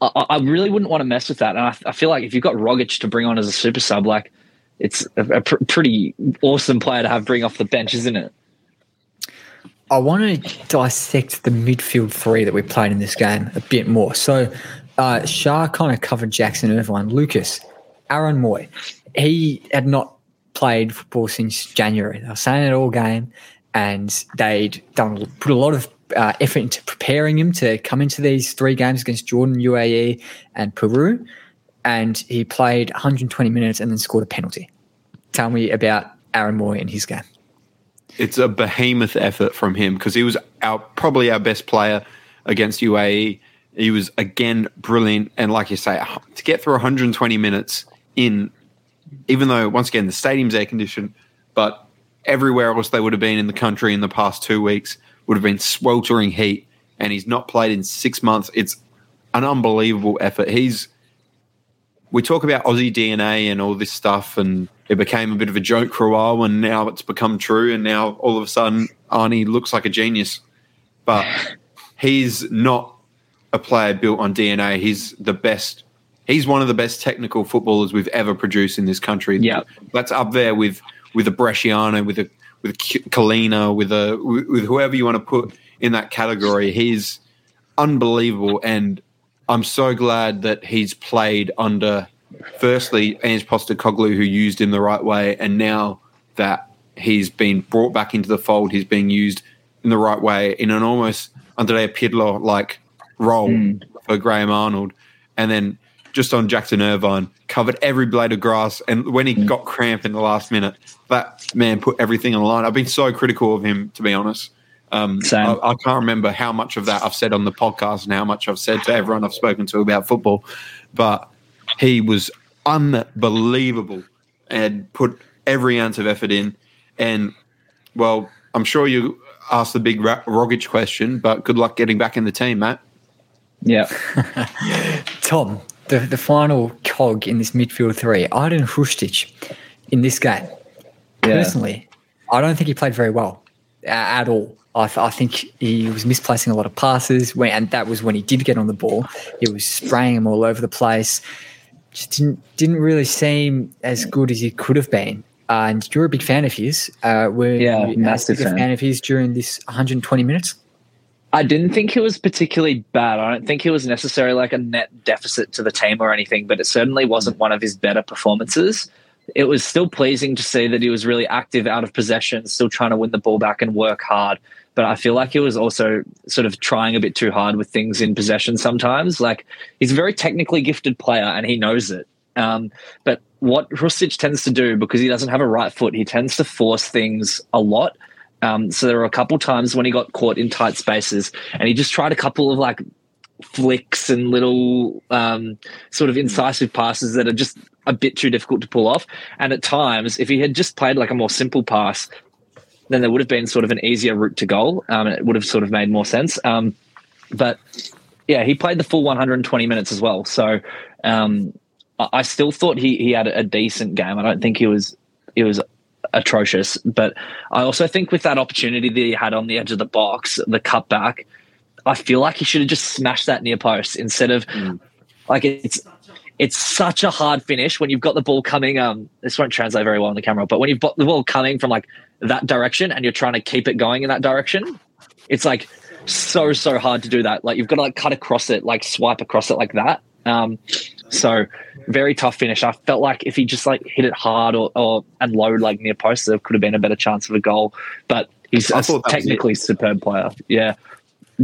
I, I, really wouldn't want to mess with that. And I, I, feel like if you've got Rogic to bring on as a super sub, like it's a, a pr- pretty awesome player to have bring off the bench, isn't it? I want to dissect the midfield three that we played in this game a bit more. So, uh, Sha kind of covered Jackson Irvine, Lucas, Aaron Mooy. he had not played football since January. They were saying it all game, and they'd done put a lot of uh, effort into preparing him to come into these three games against Jordan, UAE, and Peru. And he played 120 minutes and then scored a penalty. Tell me about Aaron Mooy and his game. It's a behemoth effort from him because he was our probably our best player against UAE. He was again brilliant, and like you say, to get through 120 minutes in even though once again the stadium's air conditioned, but everywhere else they would have been in the country in the past two weeks would have been sweltering heat, and he's not played in six months. It's an unbelievable effort. He's we talk about Aussie DNA and all this stuff, and it became a bit of a joke for a while, and now it's become true, and now all of a sudden Arnie looks like a genius, but he's not a player built on DNA. He's the best he's one of the best technical footballers we've ever produced in this country. Yeah, that's up there with with a Bresciano, with a with Culina, with a with whoever you want to put in that category. He's unbelievable, and I'm so glad that he's played under firstly Ange Postecoglou, who used him the right way, and now that he's been brought back into the fold, he's being used in the right way in an almost Andrea Pirlo like role mm. for Graham Arnold, and then just on Jackson Irvine, covered every blade of grass. And when he got cramp in the last minute, that man put everything on the line. I've been so critical of him, to be honest. Um, I, I, can't remember how much of that I've said on the podcast and how much I've said to everyone I've spoken to about football, but he was unbelievable and put every ounce of effort in. And well, I'm sure you asked the big Rogic question, but good luck getting back in the team, Matt. Yeah. Tom, the, the final cog in this midfield three, Ajdin Hrustic, in this game, yeah. personally, I don't think he played very well uh, at all. I, th- I, think he was misplacing a lot of passes, when, and that was when he did get on the ball. He was spraying them all over the place. Just didn't didn't really seem as good as he could have been. Uh, and you're a big fan of his. Uh, were yeah, massive fan. fan of his during this 120 minutes? I didn't think he was particularly bad. I don't think he was necessarily like a net deficit to the team or anything, but it certainly wasn't one of his better performances. It was still pleasing to see that he was really active out of possession, still trying to win the ball back and work hard. But I feel like he was also sort of trying a bit too hard with things in possession sometimes. Like he's a very technically gifted player and he knows it. Um, but what Hrustic tends to do, because he doesn't have a right foot, he tends to force things a lot um, so there were a couple times when he got caught in tight spaces, and he just tried a couple of like flicks and little um, sort of incisive passes that are just a bit too difficult to pull off. And at times, if he had just played like a more simple pass, then there would have been sort of an easier route to goal, um, and it would have sort of made more sense. Um, but yeah, he played the full 120 minutes as well. So um, I still thought he he had a decent game. I don't think he was he was atrocious. But I also think with that opportunity that he had on the edge of the box, the cutback, I feel like he should have just smashed that near post instead of mm. like it's it's such a hard finish when you've got the ball coming. Um, this won't translate very well on the camera, but when you've got the ball coming from like that direction and you're trying to keep it going in that direction, it's like so so hard to do that. Like you've got to like cut across it, like swipe across it like that. Um, so very tough finish. I felt like if he just like hit it hard or, or and low like near post, there could have been a better chance of a goal. But he's a technically superb player. Yeah,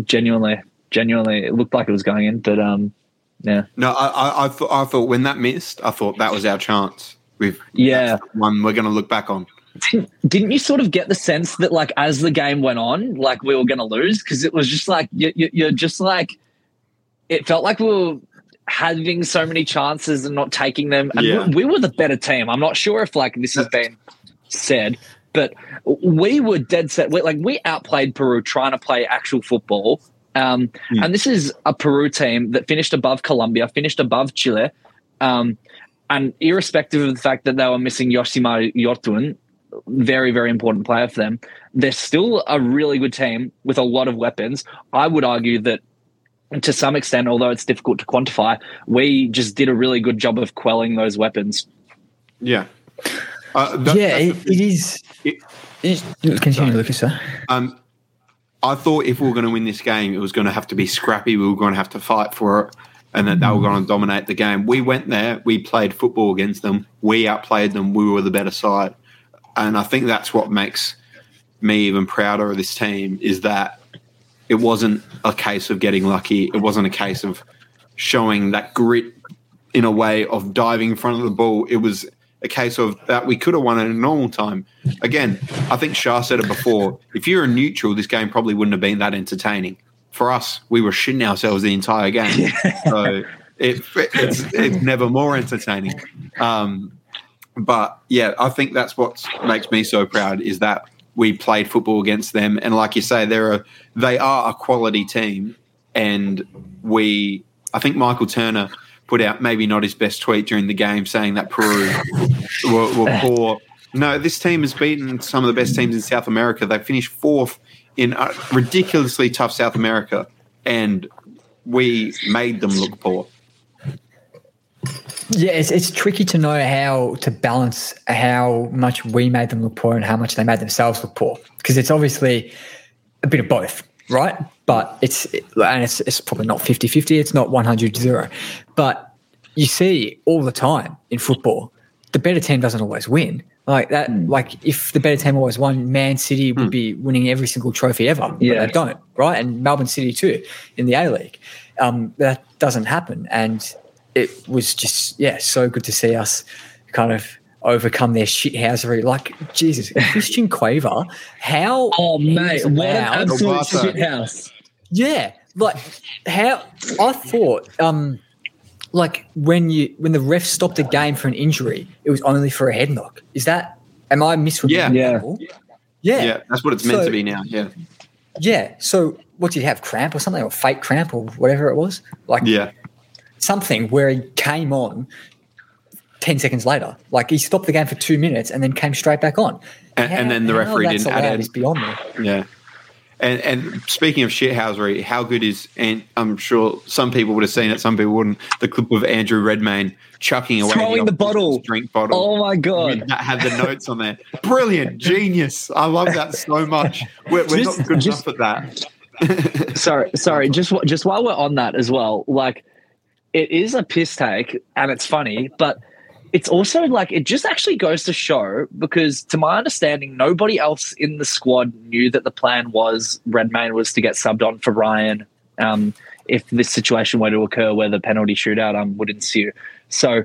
genuinely, genuinely, it looked like it was going in, but um, yeah. No, I I, I, thought, I thought when that missed, I thought that was our chance. With yeah, one we're going to look back on. Didn't, didn't you sort of get the sense that like as the game went on, like we were going to lose because it was just like you, you, you're just like it felt like we were having so many chances and not taking them. And yeah. we, we, were the better team. I'm not sure if like this has been said, but we were dead set. We, like we outplayed Peru trying to play actual football. Um, mm. And this is a Peru team that finished above Colombia, finished above Chile. Um, and irrespective of the fact that they were missing Yoshimar Yotún, very, very important player for them, they're still a really good team with a lot of weapons. I would argue that to some extent, although it's difficult to quantify, we just did a really good job of quelling those weapons. Yeah. Uh, that, yeah, it, it is. It, it, continue, sorry. Lucas. Sir. Um, I thought if we were going to win this game, it was going to have to be scrappy. We were going to have to fight for it, and that they were going to dominate the game. We went there. We played football against them. We outplayed them. We were the better side, and I think that's what makes me even prouder of this team. Is that it wasn't a case of getting lucky. It wasn't a case of showing that grit in a way of diving in front of the ball. It was a case of that we could have won at a normal time. Again, I think Sha said it before. If you're a neutral, this game probably wouldn't have been that entertaining. For us, we were shitting ourselves the entire game. so it, it's, it's never more entertaining. Um, but yeah, I think that's what makes me so proud is that we played football against them, and like you say, they're a they are a quality team, and we I think Michael Turner put out maybe not his best tweet during the game saying that Peru were, were poor. No, this team has beaten some of the best teams in South America. They finished fourth in ridiculously tough South America, and we made them look poor. Yeah, it's, it's tricky to know how to balance how much we made them look poor and how much they made themselves look poor because it's obviously a bit of both, right? But it's and it's, it's probably not 50 50, it's not 100 0. But you see all the time in football, the better team doesn't always win. Like that, Hmm. like if the better team always won, Man City would be winning every single trophy ever. But Yeah. they don't, right? And Melbourne City too in the A League. Um, that doesn't happen. And it was just, yeah, so good to see us kind of overcome their shithousery. Like, Jesus, Christian Cueva, how. Oh, he mate, what an absolute Roboto. shithouse. yeah, like how I thought, um, like when you when the ref stopped the game for an injury, it was only for a head knock. Is that am I misremembering? Yeah. Yeah. Yeah, Yeah, that's what it's meant So- to be now. Yeah, yeah. So what did you have? Cramp or something, or fake cramp or whatever it was? Like yeah, something where he came on ten seconds later. Like he stopped the game for two minutes and then came straight back on. And- and then the referee didn't add allowed in. beyond me. yeah. And and speaking of shithousery, how good is and I'm sure some people would have seen it, some people wouldn't. The clip of Andrew Redmayne chucking away Throwing the opposition's bottle. drink bottle. Oh my god. that had the notes on there. Brilliant, genius. I love that so much. We're, we're Just- not good just- enough at that. sorry, sorry. Just just while we're on that as well, like it is a piss take and it's funny, but it's also like it just actually goes to show because, to my understanding, nobody else in the squad knew that the plan was Redmayne was to get subbed on for Ryan um, if this situation were to occur where the penalty shootout um, would ensue. So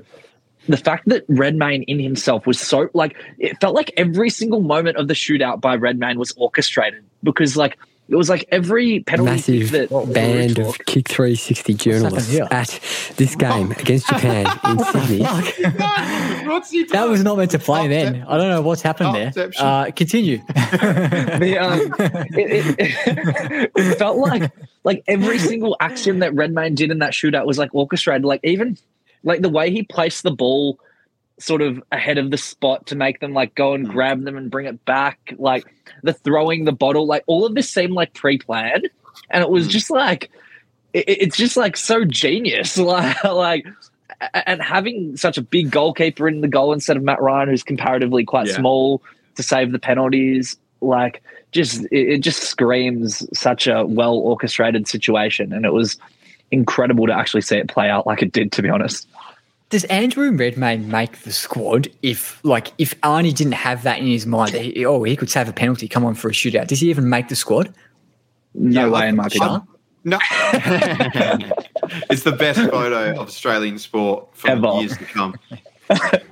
the fact that Redmayne in himself was so like it felt like every single moment of the shootout by Redmayne was orchestrated because like it was like every penalty Massive that band of Kick 360 journalists at this game against Japan in Sydney. What's he That was not meant to play then. I don't know what's happened there. Uh, continue. the, um, it, it, it felt like like every single action that Redmayne did in that shootout was like orchestrated. Like even like the way he placed the ball sort of ahead of the spot to make them like go and hmm. grab them and bring it back. Like the throwing the bottle, like all of this seemed like pre-planned, and it was hmm. just like it, it's just like so genius. Like like. And having such a big goalkeeper in the goal instead of Matt Ryan, who's comparatively quite Yeah. small, to save the penalties, like just it, it just screams such a well orchestrated situation, and it was incredible to actually see it play out like it did. To be honest, Does Andrew Redmayne make the squad if, like, if Arnie didn't have that in his mind that he, oh he could save a penalty, come on for a shootout? Does he even make the squad? no Yeah, way in my I- opinion. No. it's the best photo of Australian sport for Ever. years to come.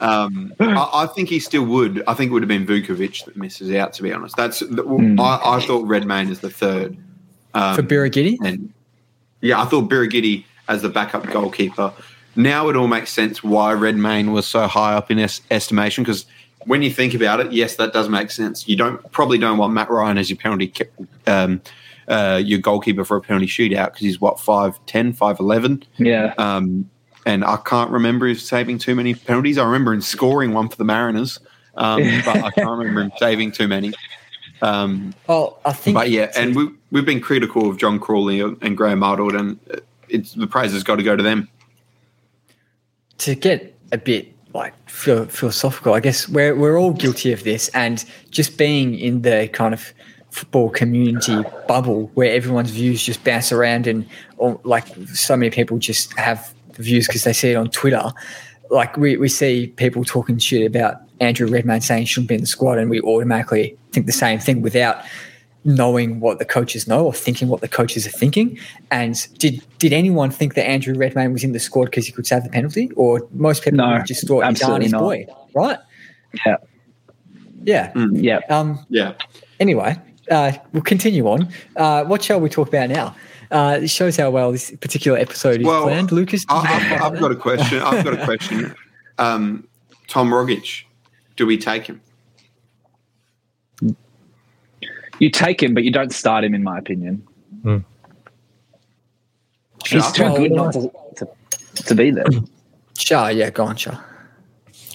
Um, I, I think he still would. I think it would have been Vukovic that misses out, to be honest. That's Hmm. I, I thought Redmayne is the third. Um, For Birighitti? and yeah, I thought Birighitti as the backup goalkeeper. Now it all makes sense why Redmayne was so high up in es- estimation because when you think about it, yes, that does make sense. You don't probably don't want Matt Ryan as your penalty, ki- um, uh, your goalkeeper for a penalty shootout because he's what 5'10", 5'11". Yeah, Um, and I can't remember him saving too many penalties. I remember him scoring one for the Mariners, um, but I can't remember him saving too many. Um, Well, I think. but yeah, and we, we've been critical of John Crawley and Graham Arnold, and it's the praise has got to go to them. To get a bit like phil- philosophical, I guess we're we're all guilty of this, and just being in the kind of football community bubble where everyone's views just bounce around, and or like so many people just have views because they see it on Twitter. Like we, we see people talking shit about Andrew Redmayne saying he shouldn't be in the squad, and we automatically think the same thing without knowing what the coaches know or thinking what the coaches are thinking. And did did anyone think that Andrew Redmayne was in the squad because he could save the penalty, or most people No, just thought he's absolutely Arnie's not. boy, right? Yeah. yeah. yeah. Um. Yeah, Anyway, uh, we'll continue on. Uh, what shall we talk about now? Uh, it shows how well this particular episode is Well, planned. Lucas, I, have I've, I've got a question. I've got a question. Um, Tom Rogic, do we take him? You take him, but you don't start him, in my opinion. He's Sharp? too good not to, to, to be there. Sha, yeah, go on, Sha.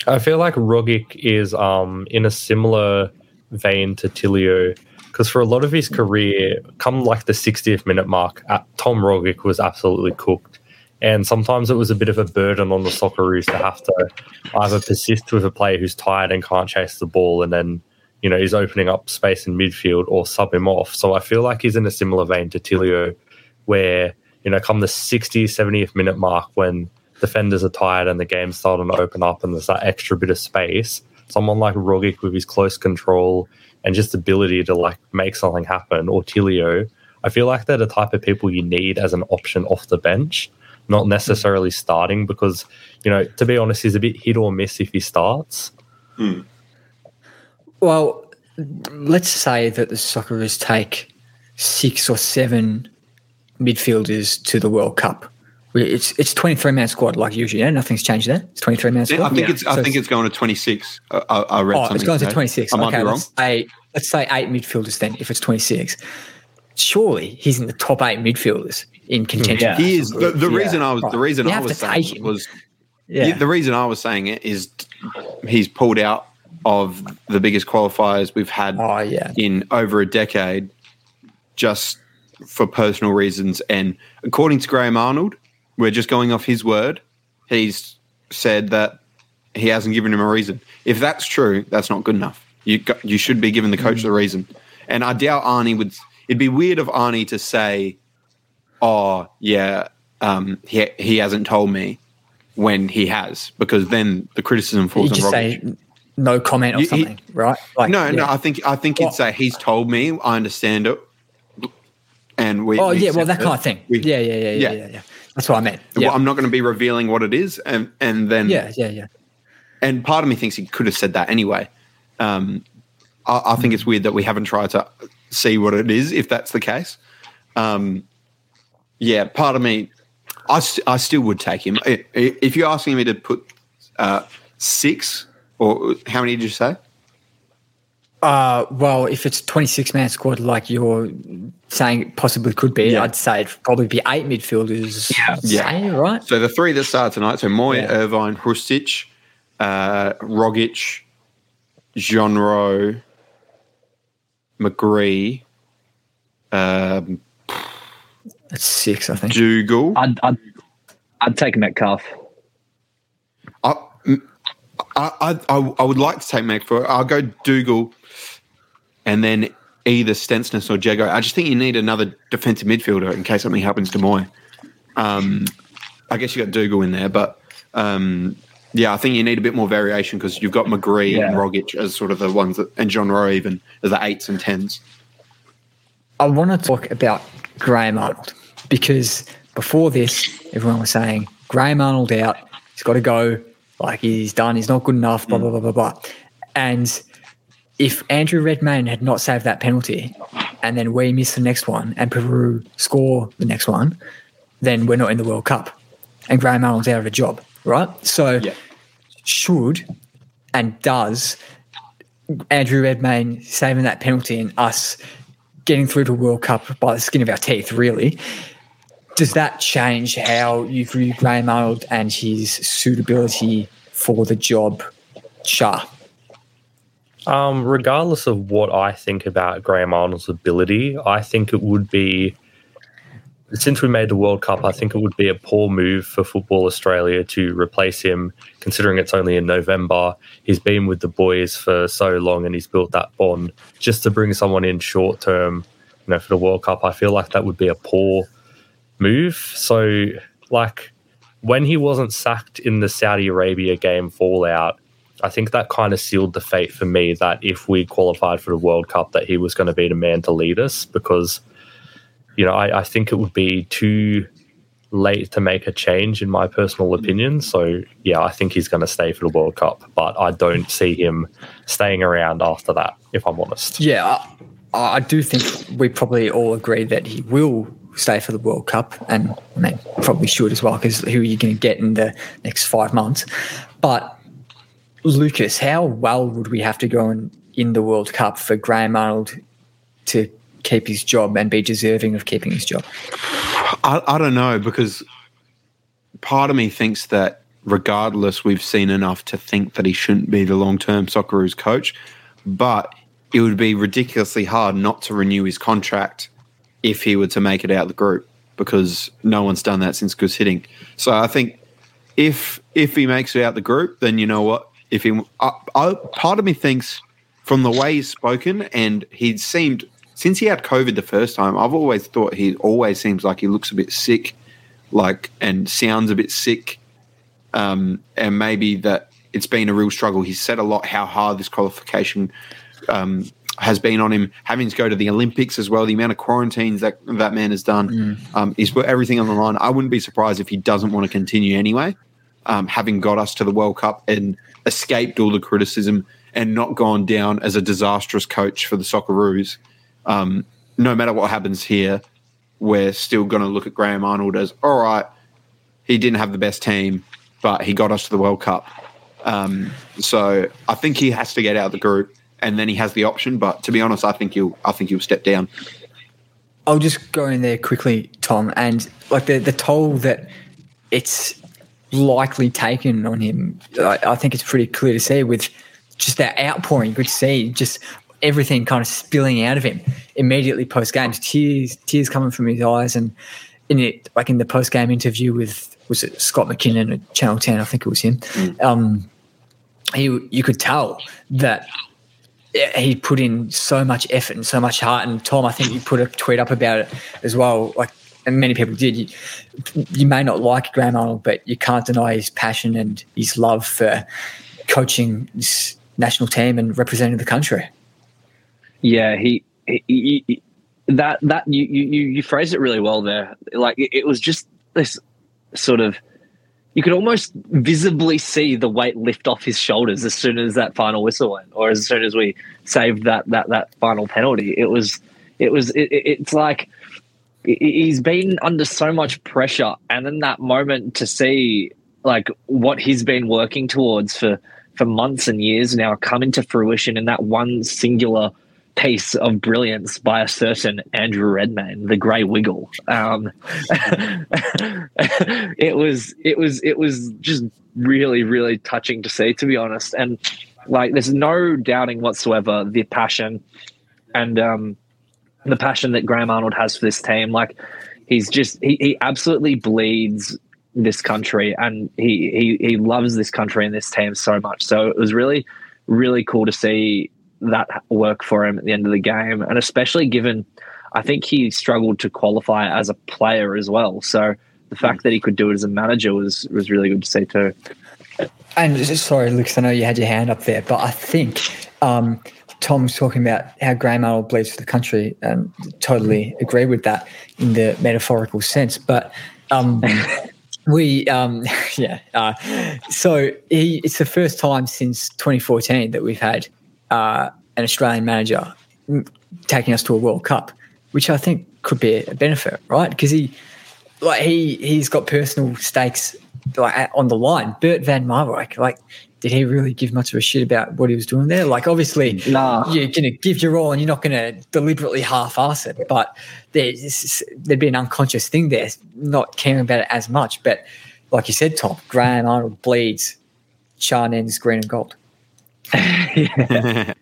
I feel like Rogic is um in a similar vein to Tilio because for a lot of his career, come like the 60th minute mark, uh, Tom Rogic was absolutely cooked. And sometimes it was a bit of a burden on the Socceroos to have to either persist with a player who's tired and can't chase the ball and then, you know, he's opening up space in midfield or sub him off. So I feel like he's in a similar vein to Tilio, where, you know, come the 60th, 70th minute mark when defenders are tired and the game's starting to open up and there's that extra bit of space, someone like Rogic with his close control and just ability to like make something happen, or Tilio, I feel like they're the type of people you need as an option off the bench, not hmm. necessarily starting because, you know, to be honest, he's a bit hit or miss if he starts. Hmm. Well, let's say that the Socceroos take six or seven midfielders to the World Cup. It's it's twenty three man squad like usually. Yeah, nothing's changed there. It's twenty three man squad. I think Yeah. it's I So think it's going to 26. I, I I read Oh, something. it's going to 26. I might okay, be wrong. let's say let's say eight midfielders then. If it's 26, surely he's in the top eight midfielders in hmm. contention. Yeah. He is the, the Yeah. reason I was the reason You I was saying was Yeah, the reason I was saying it is he's pulled out of the biggest qualifiers we've had Oh yeah. in over a decade just for personal reasons. And according to Graham Arnold, we're just going off his word. He's said that he hasn't given him a reason. If that's true, that's not good enough. You got, you should be giving the coach the reason. And I doubt Arnie would. It'd be weird of Arnie to say, "Oh yeah, um, he he hasn't told me," when he has, because then the criticism falls on Rogic. No comment or he- something, right? Like, No, no. I think I think he'd say he's told me. I understand it, and we. Oh we yeah, well that accept kind of thing. We- yeah, yeah, yeah, yeah, yeah. yeah, yeah. That's what I meant. Well, I'm not going to be revealing what it is, and and then yeah, yeah, yeah. and part of me thinks he could have said that anyway. Um, I, I think it's weird that we haven't tried to see what it is, if that's the case. Um, yeah, part of me, I, st- I still would take him. If you're asking me to put uh, six, or how many did you say? Uh, well, if it's 26 man squad like you're saying it possibly could be, Yeah. I'd say it'd probably be eight midfielders. Yeah. Yeah. Right? So the three that start tonight, so Mooy, Yeah. Irvine, Hrustic, uh, Rogic, Genreau, McGree, um, That's six, I think. Dougall. I'd, I'd, I'd take Metcalfe. I, I, I, would like to take Mac for it. I'll go Dougall and then either Stensness or Jago. I just think you need another defensive midfielder in case something happens to Mooy. Um, I guess you got Dougall in there, but um, yeah, I think you need a bit more variation because you've got McGree and Yeah. Rogic as sort of the ones that, and Genreau even as the eights and tens. I want to talk about Graham Arnold because before this, everyone was saying Graham Arnold out. He's got to go. Like he's done. He's not good enough. Blah hmm. blah blah blah blah. And if Andrew Redmayne had not saved that penalty, and then we miss the next one, and Peru score the next one, then we're not in the World Cup, and Graham Arnold's out of a job, right? So Yeah. should and does Andrew Redmayne saving that penalty and us getting through to the World Cup by the skin of our teeth, really. Does that change how you view Graham Arnold and his suitability for the job? Sure. Um, regardless of what I think about Graham Arnold's ability, I think it would be since we made the World Cup, I think it would be a poor move for Football Australia to replace him, considering it's only in November. He's been with the boys for so long and he's built that bond. Just to bring someone in short term, you know, for the World Cup, I feel like that would be a poor move. So, like, when he wasn't sacked in the Saudi Arabia game fallout, I think that kind of sealed the fate for me that if we qualified for the World Cup, that he was going to be the man to lead us because, you know, I, I think it would be too late to make a change in my personal opinion. So yeah, I think he's going to stay for the World Cup, but I don't see him staying around after that. If I'm honest. Yeah, I, I do think we probably all agree that he will stay for the World Cup, and I mean, probably should as well, because who are you going to get in the next five months? But Lucas, how well would we have to go in, in the World Cup for Graham Arnold to keep his job and be deserving of keeping his job? I, I don't know because part of me thinks that regardless, we've seen enough to think that he shouldn't be the long term Socceroos coach, but it would be ridiculously hard not to renew his contract if he were to make it out the group. because no one's done that since Guus Hiddink. So I think if if he makes it out the group, then you know what? If he, I, I, part of me thinks from the way he's spoken, and he seemed since he had COVID the first time, I've always thought he always seems like he looks a bit sick, like and sounds a bit sick, um, and maybe that it's been a real struggle. He's said a lot how hard this qualification um, has been on him, having to go to the Olympics as well. The amount of quarantines that that man has done, um, he's put everything on the line. I wouldn't be surprised if he doesn't want to continue anyway, um, having got us to the World Cup and escaped all the criticism and not gone down as a disastrous coach for the Socceroos. Um, no matter what happens here, we're still going to look at Graham Arnold as all right. He didn't have the best team, but he got us to the World Cup. Um, so I think he has to get out of the group, and then he has the option. But to be honest, I think he'll I think he'll step down. I'll just go in there quickly, Tom, and like the the toll that it's likely taken on him. I, I think it's pretty clear to see with just that outpouring. You could see just everything kind of spilling out of him immediately post game. Tears, tears coming from his eyes, and in it, like in the post game interview with was it Scott McKinnon at Channel Ten? I think it was him. Um, he, you could tell that he put in so much effort and so much heart. And Tom, I think you put a tweet up about it as well. Like, and many people did. You, you may not like Graham Arnold, but you can't deny his passion and his love for coaching this national team and representing the country. Yeah, he, he, he- that that you you you phrased it really well there. Like it, it was just this sort of you could almost visibly see the weight lift off his shoulders as soon as that final whistle went, or as soon as we saved that that that final penalty. It was it was it, it- it's like he- he's been under so much pressure, and in that moment to see like what he's been working towards for for months and years now come into fruition in that one singular piece of brilliance by a certain Andrew Redmayne, the Grey Wiggle. Um, it was it was it was just really really touching to see, to be honest. And like, there's no doubting whatsoever the passion and um, the passion that Graham Arnold has for this team. Like, he's just he, he absolutely bleeds this country and he, he he loves this country and this team so much. So it was really really cool to see that work for him at the end of the game, and especially given I think he struggled to qualify as a player as well. So the fact that he could do it as a manager was was really good to see too. And sorry, Lucas, I know you had your hand up there, but I think um, Tom was talking about how Graham Arnold bleeds for the country, and totally agree with that in the metaphorical sense. But um, we, um, yeah, uh, so he, it's the first time since 2014 that we've had uh, an Australian manager taking us to a World Cup, which I think could be a benefit, right? Because he, like, he he's got personal stakes like on the line. Bert Van Marwijk, like, did he really give much of a shit about what he was doing there? Like, obviously, Nah. you're going to give your all and you're not going to deliberately half-ass it, but there's, there'd be an unconscious thing there, not caring about it as much. But like you said, Tom, Graham Arnold bleeds, Sean ends green and gold.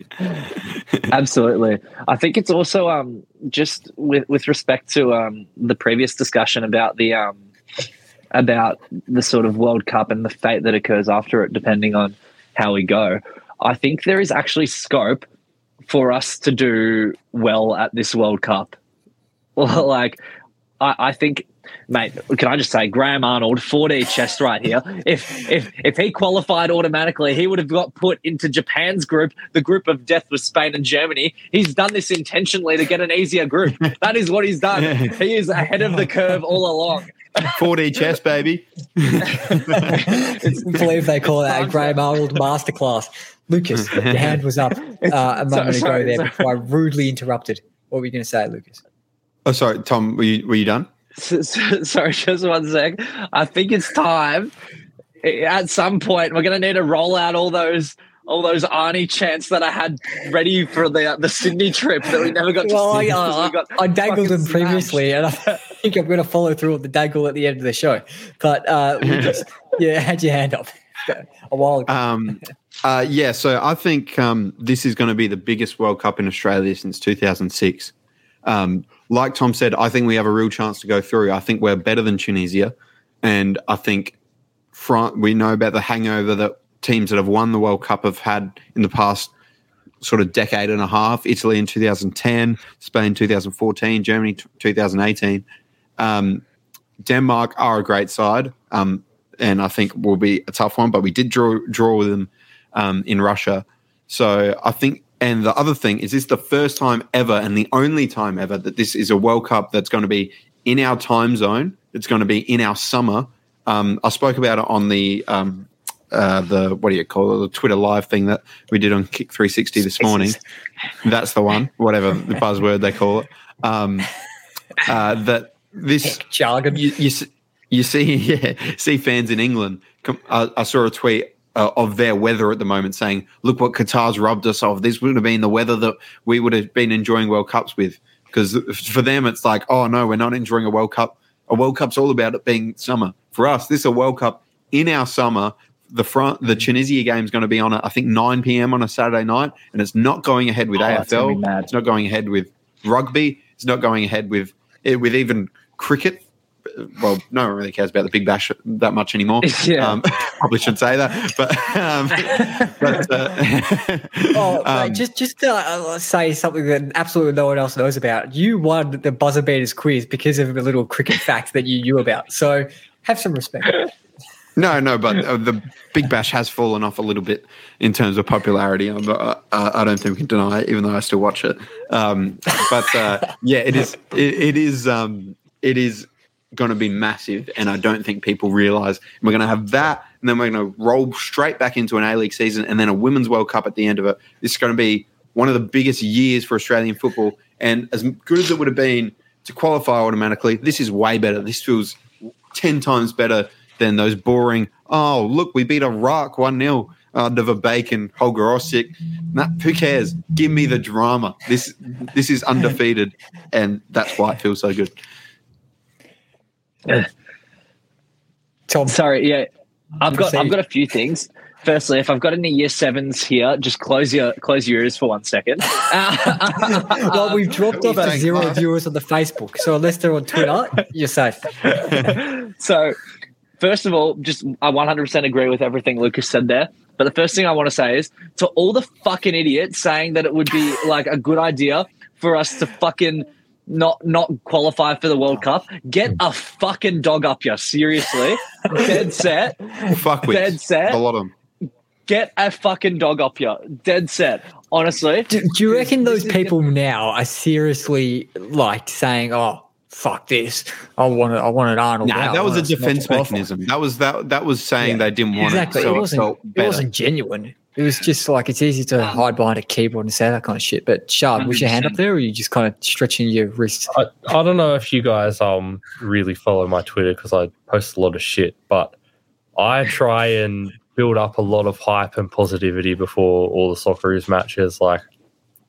Absolutely. I think it's also um, just with with respect to um, the previous discussion about the um, about the sort of World Cup and the fate that occurs after it, depending on how we go. I think there is actually scope for us to do well at this World Cup. Like I, I think, mate. Can I just say, Graham Arnold, 4D chest right here. If if if he qualified automatically, he would have got put into Japan's group, the group of death with Spain and Germany. He's done this intentionally to get an easier group. That is what he's done. He is ahead of the curve all along. 4D chess, baby. I believe they call that a Graham Arnold masterclass. Lucas, your hand was up uh, a moment sorry, ago there sorry. before I rudely interrupted. What were you going to say, Lucas? Oh, sorry, Tom. Were you, were you done? S- s- Sorry, just one sec. I think it's time. At some point, we're going to need to roll out all those all those Arnie chants that I had ready for the the Sydney trip that we never got to Well, I, see because I, got I dangled fucking them previously, and I think I'm going to follow through with the dangle at the end of the show. But uh, just, yeah, had your hand up a while ago. Um, uh, yeah, so I think um, this is going to be the biggest World Cup in Australia since 2006. Um, like Tom said, I think we have a real chance to go through. I think we're better than Tunisia, and I think front we know about the hangover that teams that have won the World Cup have had in the past sort of decade and a half. Italy in 2010, Spain 2014, Germany t- 2018. Um, Denmark are a great side, um, and I think will be a tough one. But we did draw draw with them um, in Russia, so I think. And the other thing is, this the first time ever, and the only time ever that this is a World Cup that's going to be in our time zone. It's going to be in our summer. Um, I spoke about it on the um, uh, the what do you call it? The Twitter live thing that we did on Kick 360 this morning. That's the one, whatever the buzzword they call it. Um, uh, that this Jargon. you, you you see yeah see fans in England. I, I saw a tweet uh, of their weather at the moment saying, "Look what Qatar's robbed us of. This wouldn't have been the weather that we would have been enjoying World Cups with." Because for them, it's like, "Oh no, we're not enjoying a World Cup. A World Cup's all about it being summer. For us, this is a World Cup in our summer." The front, the Tunisia game is going to be on, at, I think, 9 p.m. on a Saturday night, and it's not going ahead with Oh, that's gonna be AFL. It's not going ahead with rugby. It's not going ahead with eh, with even cricket. Well, no one really cares about the Big Bash that much anymore. Yeah. Um, probably should say that, but um, but uh, Oh, mate, um, just just to uh, say something that absolutely no one else knows about. You won the buzzer beaters quiz because of a little cricket fact that you knew about. So have some respect. no, no, but uh, the Big Bash has fallen off a little bit in terms of popularity. Um, uh, uh, I don't think we can deny it, even though I still watch it. Um, but uh, yeah, it is. It, it is. Um, it is going to be massive, and I don't think people realise we're going to have that, and then we're going to roll straight back into an A League season, and then a Women's World Cup at the end of it. This is going to be one of the biggest years for Australian football, and as good as it would have been to qualify automatically, this is way better. This feels ten times better than those boring. Oh, look, we beat Iraq one 0 under the bacon Holger Osieck. Nah, who cares? Give me the drama. This this is undefeated, and that's why it feels so good. Tom, Sorry, yeah. I've got I've got a few things. Firstly, if I've got any year sevens here, just close your close your ears for one second. well, we've dropped off to zero viewers on the Facebook. So unless they're on Twitter, you're safe. so, first of all, just I 100% agree with everything Lucas said there. But the first thing I want to say is to all the fucking idiots saying that it would be like a good idea for us to fucking not not qualify for the World oh. Cup, get hmm. a fucking dog up here. Seriously, dead set. Fuck with Dead set. a lot of them. Get a fucking dog up here. Dead set. Honestly, Do, do you reckon those people now are seriously like saying, "Oh, fuck this! I want it. I want it Arnold." Nah, out. That was a us not to defense mechanism. That was that. That was saying Yeah. they didn't want Exactly. it, so it it, wasn't. felt it wasn't genuine. It was just like it's easy to hide behind a keyboard and say that kind of shit. But Shard, was your hand up there, or are you just kind of stretching your wrist? I, I don't know if you guys um really follow my Twitter because I post a lot of shit, but I try and build up a lot of hype and positivity before all the Socceroos matches. Like,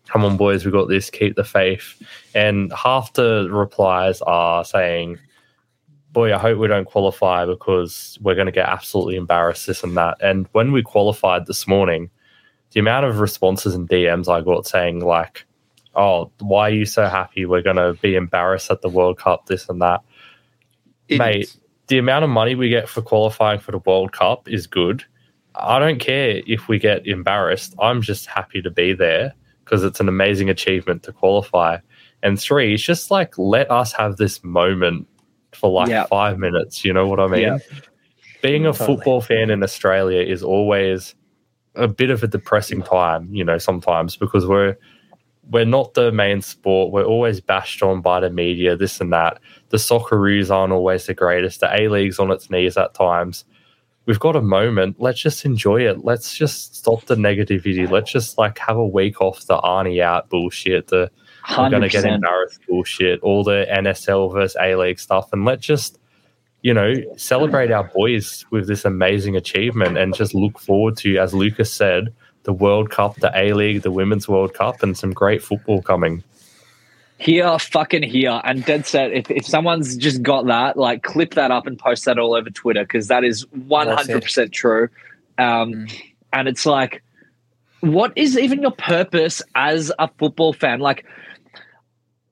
come on, boys, we got this. Keep the faith. And half the replies are saying, "Boy, I hope we don't qualify because we're going to get absolutely embarrassed, this and that." And when we qualified this morning, the amount of responses and DMs I got saying like oh, why are you so happy? We're going to be embarrassed at the World Cup, this and that. It- Mate, the amount of money we get for qualifying for the World Cup is good. I don't care if we get embarrassed. I'm just happy to be there because it's an amazing achievement to qualify. And three, it's just like let us have this moment for like Yeah. five minutes. You know what I mean? Yeah. Being a Totally. football fan in Australia is always a bit of a depressing time, you know, sometimes because we're we're not the main sport. We're always bashed on by the media, this and that. The Socceroos aren't always the greatest. The A League's on its knees at times. We've got a moment. Let's just enjoy it. Let's just stop the negativity. Let's just like have a week off the Arnie out bullshit, the I'm gonna get percent. embarrassed bullshit, all the NSL versus A League stuff, and let's just, you know, celebrate our boys with this amazing achievement and just look forward to, as Lucas said, the World Cup, the A League, the Women's World Cup, and some great football coming. Here, fucking here, and dead set. If if someone's just got that, like, clip that up and post that all over Twitter because that is one hundred percent true. Um, Mm. and it's like, what is even your purpose as a football fan? Like,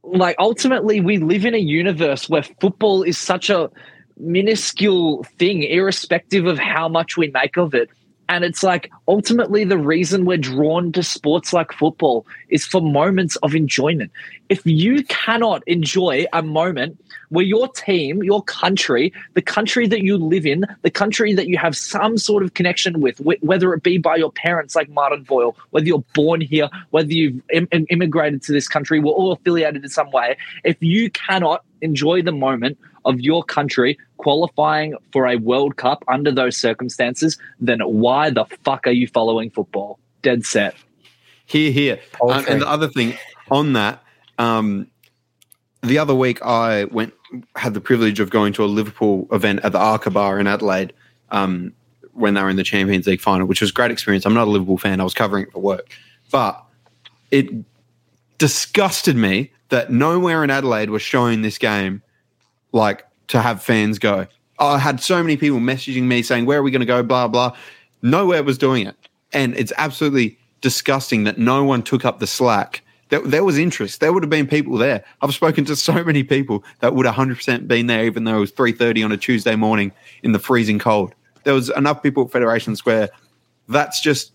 like ultimately we live in a universe where football is such a minuscule thing, irrespective of how much we make of it. And it's like ultimately the reason we're drawn to sports like football is for moments of enjoyment. If you cannot enjoy a moment where your team, your country, the country that you live in, the country that you have some sort of connection with, wh- whether it be by your parents like Martin Boyle, whether you're born here, whether you've im- immigrated to this country, we're all affiliated in some way. If you cannot enjoy the moment of your country qualifying for a World Cup under those circumstances, then why the fuck are you following football? Dead set. Here, here. Um, and the other thing on that, um, the other week I went had the privilege of going to a Liverpool event at the Arca Bar in Adelaide um, when they were in the Champions League final, which was a great experience. I'm not a Liverpool fan; I was covering it for work, but it disgusted me that nowhere in Adelaide was showing this game like to have fans go. I had so many people messaging me saying, "Where are we going to go?" Blah blah. Nowhere was doing it, and it's absolutely disgusting that no one took up the slack. There, there was interest. There would have been people there. I've spoken to so many people that would 100% been there, even though it was 3:30 on a Tuesday morning in the freezing cold. There was enough people at Federation Square. That's just,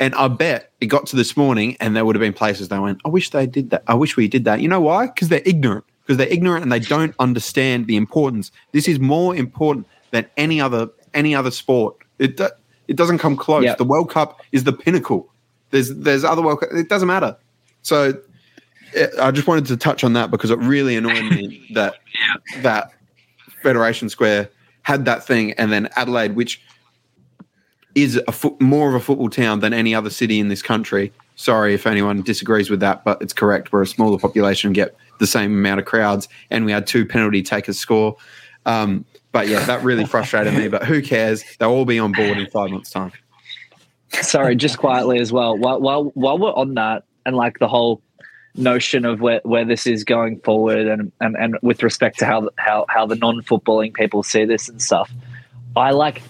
and I bet it got to this morning, and there would have been places they went. I wish they did that. I wish we did that. You know why? Because they're ignorant. Because they're ignorant and they don't understand the importance. This is more important than any other any other sport. It do- it doesn't come close. Yeah. The World Cup is the pinnacle. There's there's other World Cup. It doesn't matter. So eh, I just wanted to touch on that because it really annoyed me that that Federation Square had that thing, and then Adelaide, which is a fo- more of a football town than any other city in this country. Sorry if anyone disagrees with that, but it's correct. We're a smaller population, get the same amount of crowds, and we had two penalty takers score. Um, but yeah, that really frustrated me. But who cares? They'll all be on board in five months' time. Sorry, just quietly as well. While while while we're on that, and like the whole notion of where, where this is going forward, and, and and with respect to how how how the non footballing people see this and stuff, I like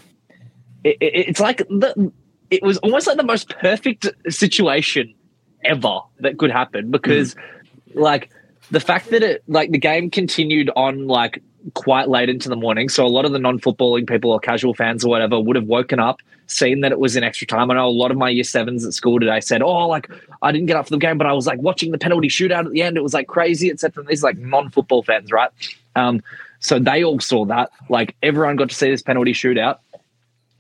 it, it, it's like the it was almost like the most perfect situation ever that could happen because like the fact that it like the game continued on like quite late into the morning so a lot of the non-footballing people or casual fans or whatever would have woken up seen that it was in extra time. I know a lot of my year sevens at school today said oh like i didn't get up for the game but i was like watching the penalty shootout at the end. It was like crazy etc these like non-football fans right? Um so they all saw that. Like everyone got to see this penalty shootout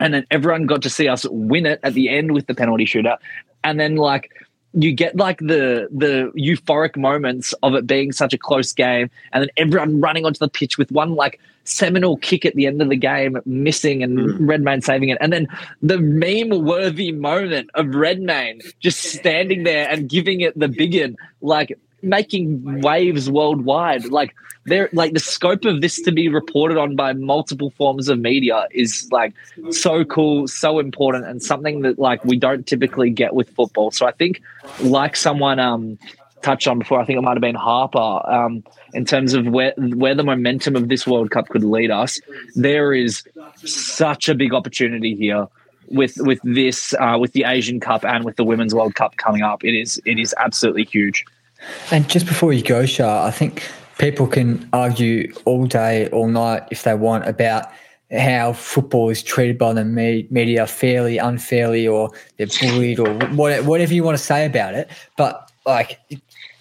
and then everyone got to see us win it at the end with the penalty shootout. And then like you get like the the euphoric moments of it being such a close game and then everyone running onto the pitch with one like seminal kick at the end of the game missing and hmm. Redmayne saving it. And then the meme worthy moment of Redmayne just standing there and giving it the biggin like making waves worldwide. Like there like the scope of this to be reported on by multiple forms of media is like so cool so important and something that like we don't typically get with football. So i think like someone um touched on before i think it might have been harper um in terms of where where the momentum of this world cup could lead us there is such a big opportunity here with with this uh, with the asian cup and with the women's world cup coming up. It is it is absolutely huge And just before you go, Sha, I think people can argue all day, all night if they want about how football is treated by the media fairly, unfairly, or they're bullied, or whatever you want to say about it. But like,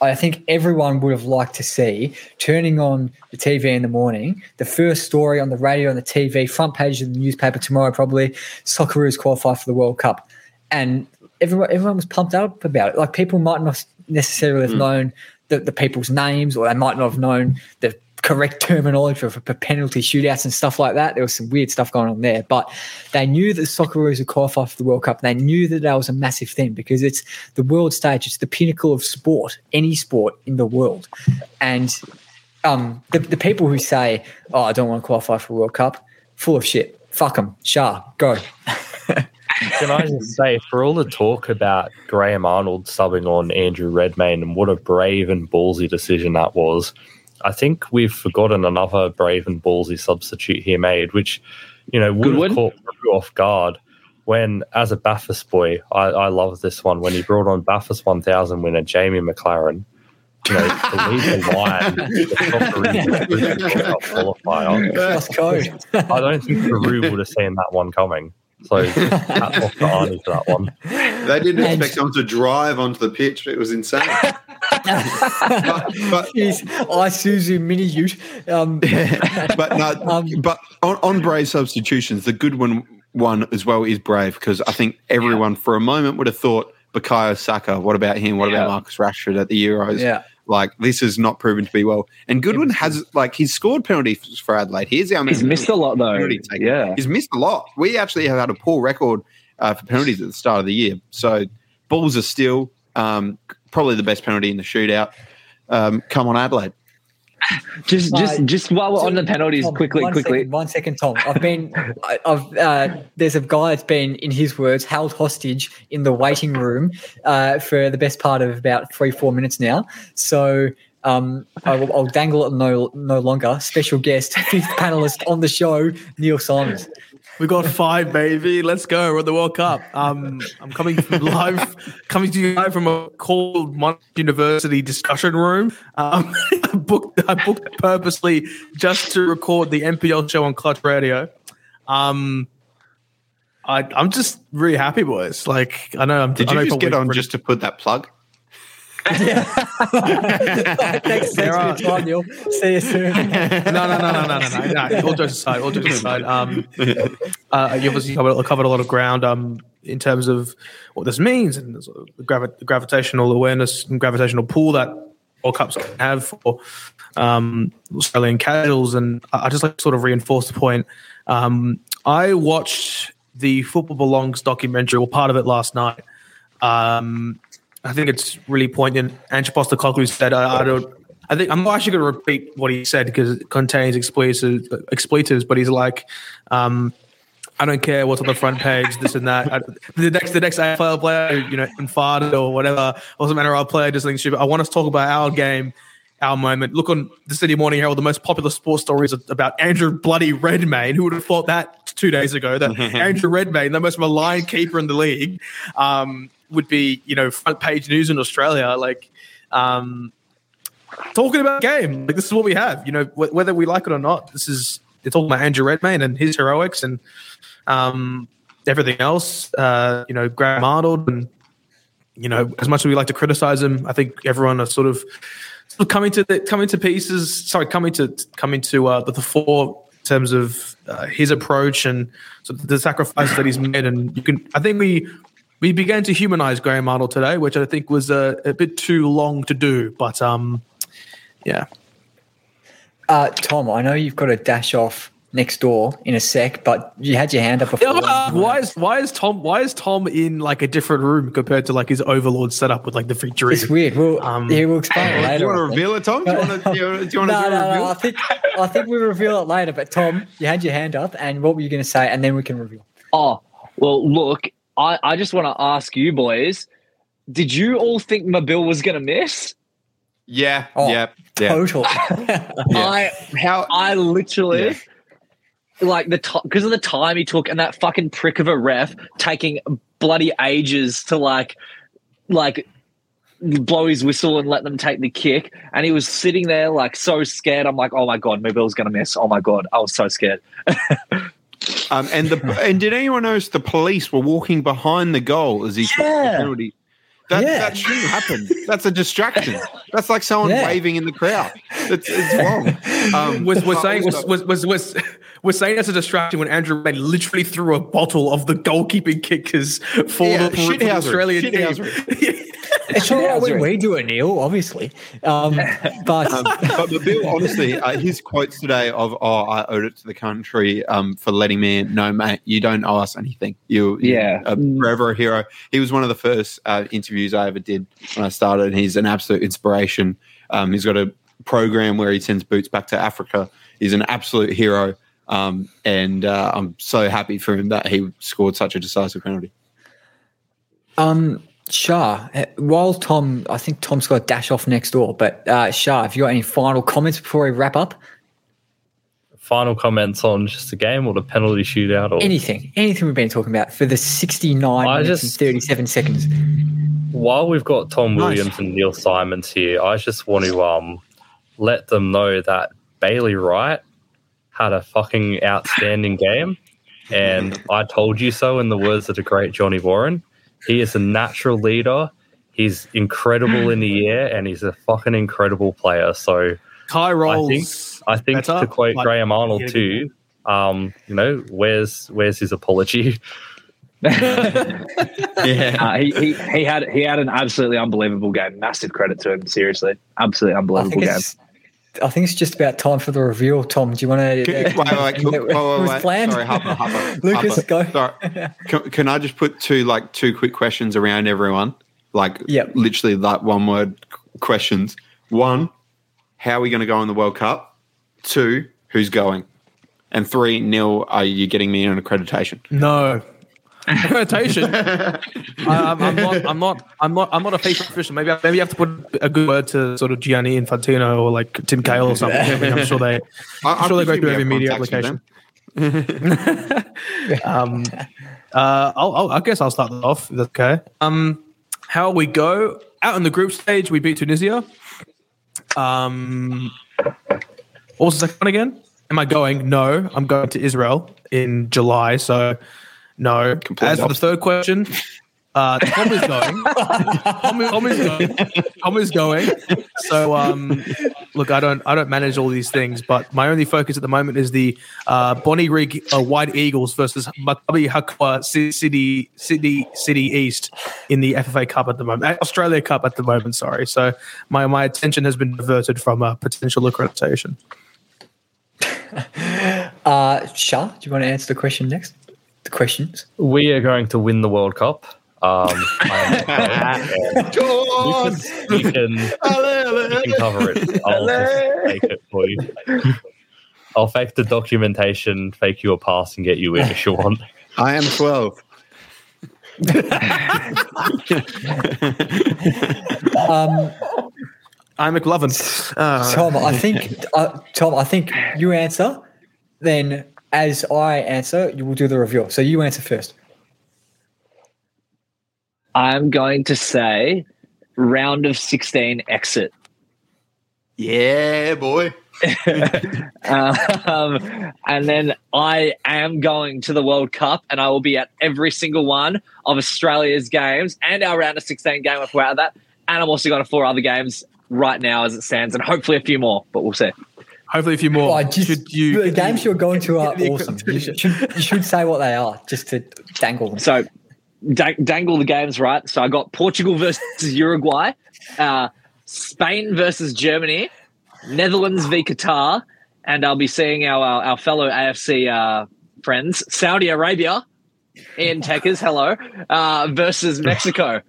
I think everyone would have liked to see turning on the TV in the morning, the first story on the radio, on the TV, front page of the newspaper tomorrow, probably Socceroos qualify for the World Cup, and everyone everyone was pumped up about it. Like people might not necessarily have known the, the people's names, or they might not have known the correct terminology for, for penalty shootouts and stuff like that. There was some weird stuff going on there, but they knew that soccer Socceroos would qualify for the World Cup. They knew that that was a massive thing because it's the world stage. It's the pinnacle of sport, any sport in the world, and um, the, the people who say, "Oh, I don't want to qualify for World Cup," full of shit. Fuck them. Sha, go. Can I just say, for all the talk about Graham Arnold subbing on Andrew Redmayne and what a brave and ballsy decision that was, I think we've forgotten another brave and ballsy substitute he made, which, you know, would Goodwin? have caught Peru off guard when, as a Bathurst boy, I, I love this one, when he brought on Bathurst 1000 winner Jamie Maclaren, you know, to lead the line, the qualifier. Cross code. I don't think Peru would have seen that one coming. So hats off to Arnie for that one. They didn't And- expect someone to drive onto the pitch. It was insane. but, but Jeez, Isuzu mini ute. Um, but no, Um, but on, on Brave substitutions, the good one one as well is Brave because I think everyone for a moment would have thought Bukayo Saka. What about him? What Yeah. about Marcus Rashford at the Euros? yeah. Like this is not proven to be well. And Goodwin has like he's scored penalties for Adelaide. Here's our He's missed a lot though. Yeah. He's missed a lot. We actually have had a poor record uh, for penalties at the start of the year. So balls are still um, probably the best penalty in the shootout. Um, come on, Adelaide. Just, just, just while we're on the penalties, Tom, quickly, one quickly. second, one second, Tom. I've been, I- I've, uh, there's a guy that's been, in his words, held hostage in the waiting room uh, for the best part of about three, four minutes now. So um, I will, I'll dangle it no, no longer. Special guest, fifth panelist on the show, Neal Symons. We got five, baby. Let's go. We're at the World Cup. Um, I'm coming from live, coming to you live from a cold Monash University discussion room. Um, I booked, I booked purposely just to record the NPL show on Clutch Radio. Um, I, I'm just really happy, boys. Like I know I'm. Did I know you just get on just to put that plug? Thanks, thanks for your Neal. See you soon. no, no, no, no, no, no, no, no. All jokes aside, all jokes aside. Um, uh, you obviously covered, covered a lot of ground um, in terms of what this means and the, sort of gravi- the gravitational awareness and gravitational pull that all cups have for um, Australian casuals. And I I just like to sort of reinforce the point. Um, I watched the Football Belongs documentary, or part of it last night. Um, I think it's really poignant. Ange Postecoglou said, I, I don't. I think I'm actually going to repeat what he said because it contains expletives. Expletives, but he's like, um, I don't care what's on the front page, this and that. I, the next, the next AFL player, you know, farted or whatever, or some NRL player does something stupid. I want us to talk about our game, our moment. Look on the Sydney Morning Herald. The most popular sports stories about Andrew Bloody Redmayne. Who would have thought that two days ago? That Andrew Redmayne, the most maligned keeper in the league, um, would be you know front page news in Australia. Like. Um, talking about game. Like this is what we have. You know, wh- whether we like it or not, this is they're talking about Andrew Redmayne and his heroics and um, everything else. Uh, you know, Graham Arnold and you know, as much as we like to criticize him, I think everyone are sort of, sort of coming to the, coming to pieces. Sorry, coming to coming to uh, the, the fore in terms of uh, his approach and sort of the sacrifices that he's made. And you can, I think we we began to humanize Graham Arnold today, which I think was a, a bit too long to do. But um, yeah. Uh, Tom, I know you've got to dash off next door in a sec, but you had your hand up before. Uh, why is why is Tom why is Tom in like a different room compared to like his overlord setup with like the victory? It's weird. We'll, Um, yeah, we'll explain it Do later. you want to reveal it, Tom? Do you want to? Do you, do you want No, do no, a no. reveal? I think I think we'll reveal it later. But Tom, you had your hand up, and what were you going to say? And then we can reveal. Oh, well, look, I, I just want to ask you boys, did you all think Mabil was going to miss? Yeah, Oh, yeah, yeah. Total. I How? I literally Yeah. like the top because of the time he took and that fucking prick of a ref taking bloody ages to like like blow his whistle and let them take the kick and he was sitting there like so scared i'm like oh my god Mabil's gonna miss oh my god i was so scared Um, and the and did anyone notice the police were walking behind the goal as he took the penalty? That, Yeah. that shouldn't happen. That's a distraction. That's like someone Yeah. waving in the crowd. It's, it's wrong. Um, was was saying was was was was, was saying that's a distraction when Andrew Redmayne literally threw a bottle of the goalkeeping kickers for Yeah, the, for Australian team. shithousery. it's all right when we do it, Neal. Obviously, um, but Um, but Bill, honestly, uh, his quotes today of "Oh, I owed it to the country um, for letting me in." No, mate, you don't owe us anything. You, you Yeah. are forever a hero. He was one of the first uh, interviews I ever did when I started. and He's an absolute inspiration. Um, he's got a program where he sends boots back to Africa. He's an absolute hero, um, and uh, I'm so happy for him that he scored such a decisive penalty. um, Sha, uh, while Tom, I think Tom's got a dash off next door. But uh, Sha, have you got any final comments before we wrap up? Final comments on just the game or the penalty shootout or Anything, anything we've been talking about for the 69 I minutes just- and 37 seconds. while we've got Tom Nice. Williams and Neal Symons here, I just want to um let them know that Bailey Wright had a fucking outstanding game, and I told you so. In the words of the great Johnny Warren, he is a natural leader. He's incredible in the air, and he's a fucking incredible player. So High I rolls. think I think better, to quote but Graham Arnold too. Um, you know, where's where's his apology? Yeah. Uh, he, he he had he had an absolutely unbelievable game. Massive credit to him. Seriously, absolutely unbelievable game. I think it's just about time for the reveal. Tom, do you want to? Uh, wait, wait, wait, wait, wait, wait, wait. planned. Sorry, Harper, Harper, Lucas, Harper. go. Sorry. Can, can I just put two like two quick questions around everyone? Like, Yep. literally like one word questions. One, how are we going to go in the World Cup? Two, who's going? And three, Neal, are you getting me an accreditation? No. Accreditation. I, I'm, I'm not. I'm not. I'm not. I'm not a FIFA official. Maybe. I, maybe you have to put a good word to sort of Gianni Infantino or like Tim Cahill or something. I mean, I'm sure they. I'm sure they go presume through you every media application. Um, uh, I'll, I'll, I guess I'll start off. That's okay. Um, how we go out in the group stage? We beat Tunisia. Um, what was the second one again? Am I going? No, I'm going to Israel in July. So, no. As for the third question, uh, Tom is going. Tom, is- Tom is going. Tom is going. So, um, look, I don't, I don't manage all these things, but my only focus at the moment is the uh, Bonnyrigg uh, White Eagles versus Maccabi Hakoah City, City, City East in the FFA Cup at the moment, uh, Australia Cup at the moment. Sorry. So, my my attention has been diverted from uh, potential accreditation. Uh, Sha, do you want to answer the question next? The questions. We are going to win the World Cup. Um, I'm- Lucas, you can you can cover it. I'll fake it for you. I'll fake the documentation, fake you a pass, and get you in if you want. I am 12. Um, I'm McLovin. Uh, Tom, I think uh, Tom, I think you answer. Then, as I answer, you will do the reveal. So you answer first. I'm going to say round of 16 exit. Yeah, boy. um, and then I am going to the World Cup, and I will be at every single one of Australia's games and our round of 16 game if we're out of that. And I'm also going to four other games right now as it stands, and hopefully a few more, but we'll see. Hopefully, a few more. Well, just, Should you, the games you're going to are awesome. You should, you should say what they are just to dangle them. So da- dangle the games right. So I got Portugal versus Uruguay, uh, Spain versus Germany, Netherlands v Qatar, and I'll be seeing our our, our fellow AFC uh, friends, Saudi Arabia, Ian Techers, hello, uh, versus Mexico.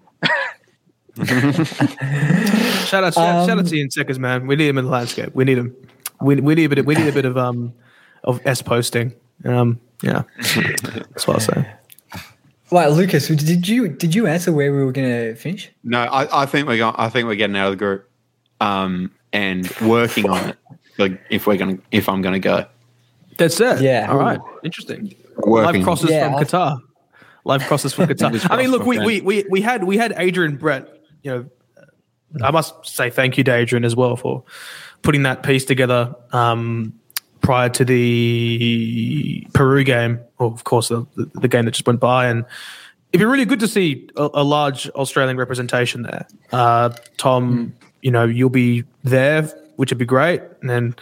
Shout out, shout, Um, shout out to Ian Seckers, man. We need him in the landscape. We need him. We, we need a bit. Of, we need a bit of um of s posting. Um, yeah, that's what I say. Right, Lucas, did you did you answer where we were going to finish? No, I, I think we're going. I think we're getting out of the group, um, and working on it. Like if we're gonna, if I'm gonna go, That's it. Yeah. All right. Interesting. Live crosses Yeah, from I- Qatar. Live crosses from Qatar. I mean, look, we, we we we had we had Adrian Brett. You know, I must say thank you to Adrian as well for putting that piece together um, prior to the Peru game, or of course the, the, game that just went by, and it'd be really good to see a, a large Australian representation there. Uh, Tom, you know, you'll be there, which would be great, and then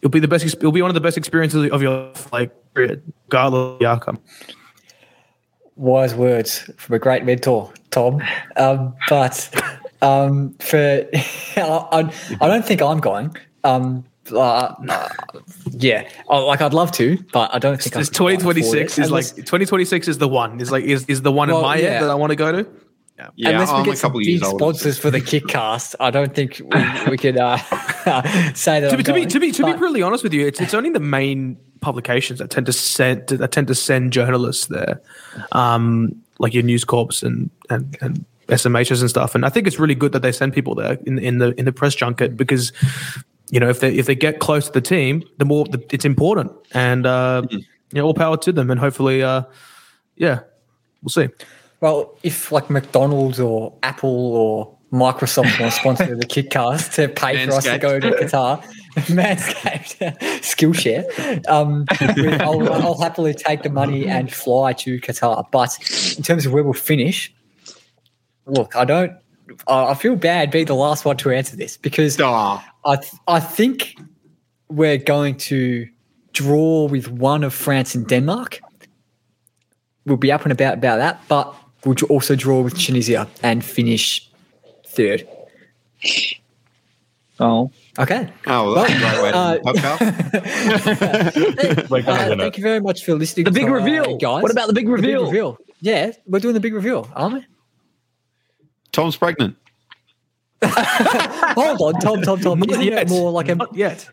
it'll be the best. It'll be one of the best experiences of your life, like period, regardless of the outcome. Wise words from a great mentor, Tom. Um, but um, for I, I don't think I'm going. Um, uh, uh, yeah, Oh, like I'd love to, but I don't think I It's can quite 2026 is like 2026 is the one. Is like is, is the one Well, in my yeah. head that I want to go to. Yeah, unless we I'm get a some couple big years older. sponsors for the Kickcast, I don't think we, we could uh, say that. To I'm be, to be to be to be But- brutally honest with you, it's it's only the main publications that tend to send that tend to send journalists there, um, like your News Corps and and and SMHs and stuff. And I think it's really good that they send people there in in the in the press junket because you know if they if they get close to the team, the more the, it's important. And uh, Mm-hmm. you know, all power to them. And hopefully, uh, yeah, we'll see. Well, if like McDonald's or Apple or Microsoft want to sponsor the Kickcast to pay for us to go to Qatar, Manscaped, Skillshare, um, I'll, I'll happily take the money and fly to Qatar. But in terms of where we'll finish, look, I don't. I I feel bad being the last one to answer this because I th- I think we're going to draw with one of France and Denmark. We'll be up and about about that, but we'll also draw with Tunisia and finish third. Oh, Okay. oh, well, that's a great way to Uh, end the podcast. We're gonna Uh, thank you very much for listening. the big to, uh, reveal, guys. What about the big The big reveal? reveal? Yeah, we're doing the big reveal, aren't we? Tom's pregnant. Hold on, Tom, Tom, Tom. Not Isn't it yet. more like a? Not yet.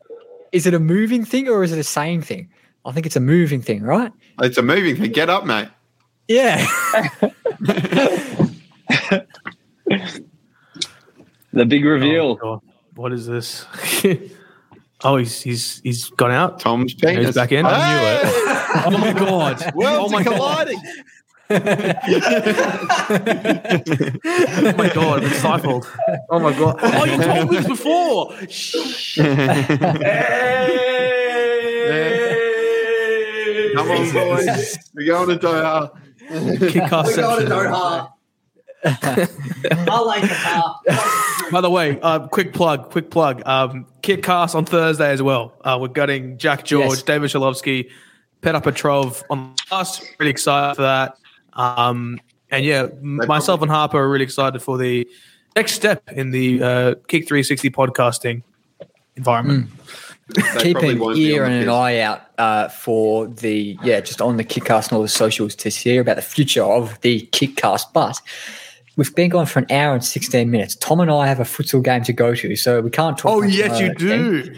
Is it a moving thing or is it a saying thing? I think it's a moving thing, right? It's a moving thing. Get up, mate. Yeah. The big Oh, reveal. God. What is this? oh, he's he's he's gone out. Tom's Yeah, penis. he's back in. Hey! Oh my god! oh Worlds my are god! Colliding. Oh my god! It's stifled. Oh my god! Oh, you told me this before. Come on, boys. We're going to Doha. Kick I like the car. By the way, uh, quick plug, quick plug. Um, Kickcast on Thursday as well. Uh, we're gutting Jack George, Yes. David Shalovsky, Petar Petrov on the us. Really excited for that. Um, and yeah, m- myself and Harper are really excited for the next step in the uh, Kick 360 podcasting environment. They Keep an ear and an eye out uh, for the yeah, just on the Kickcast and all the socials to hear about the future of the Kickcast. But we've been gone for an hour and sixteen minutes. Tom and I have a futsal game to go to, so we can't talk. Oh, yes, you about it do.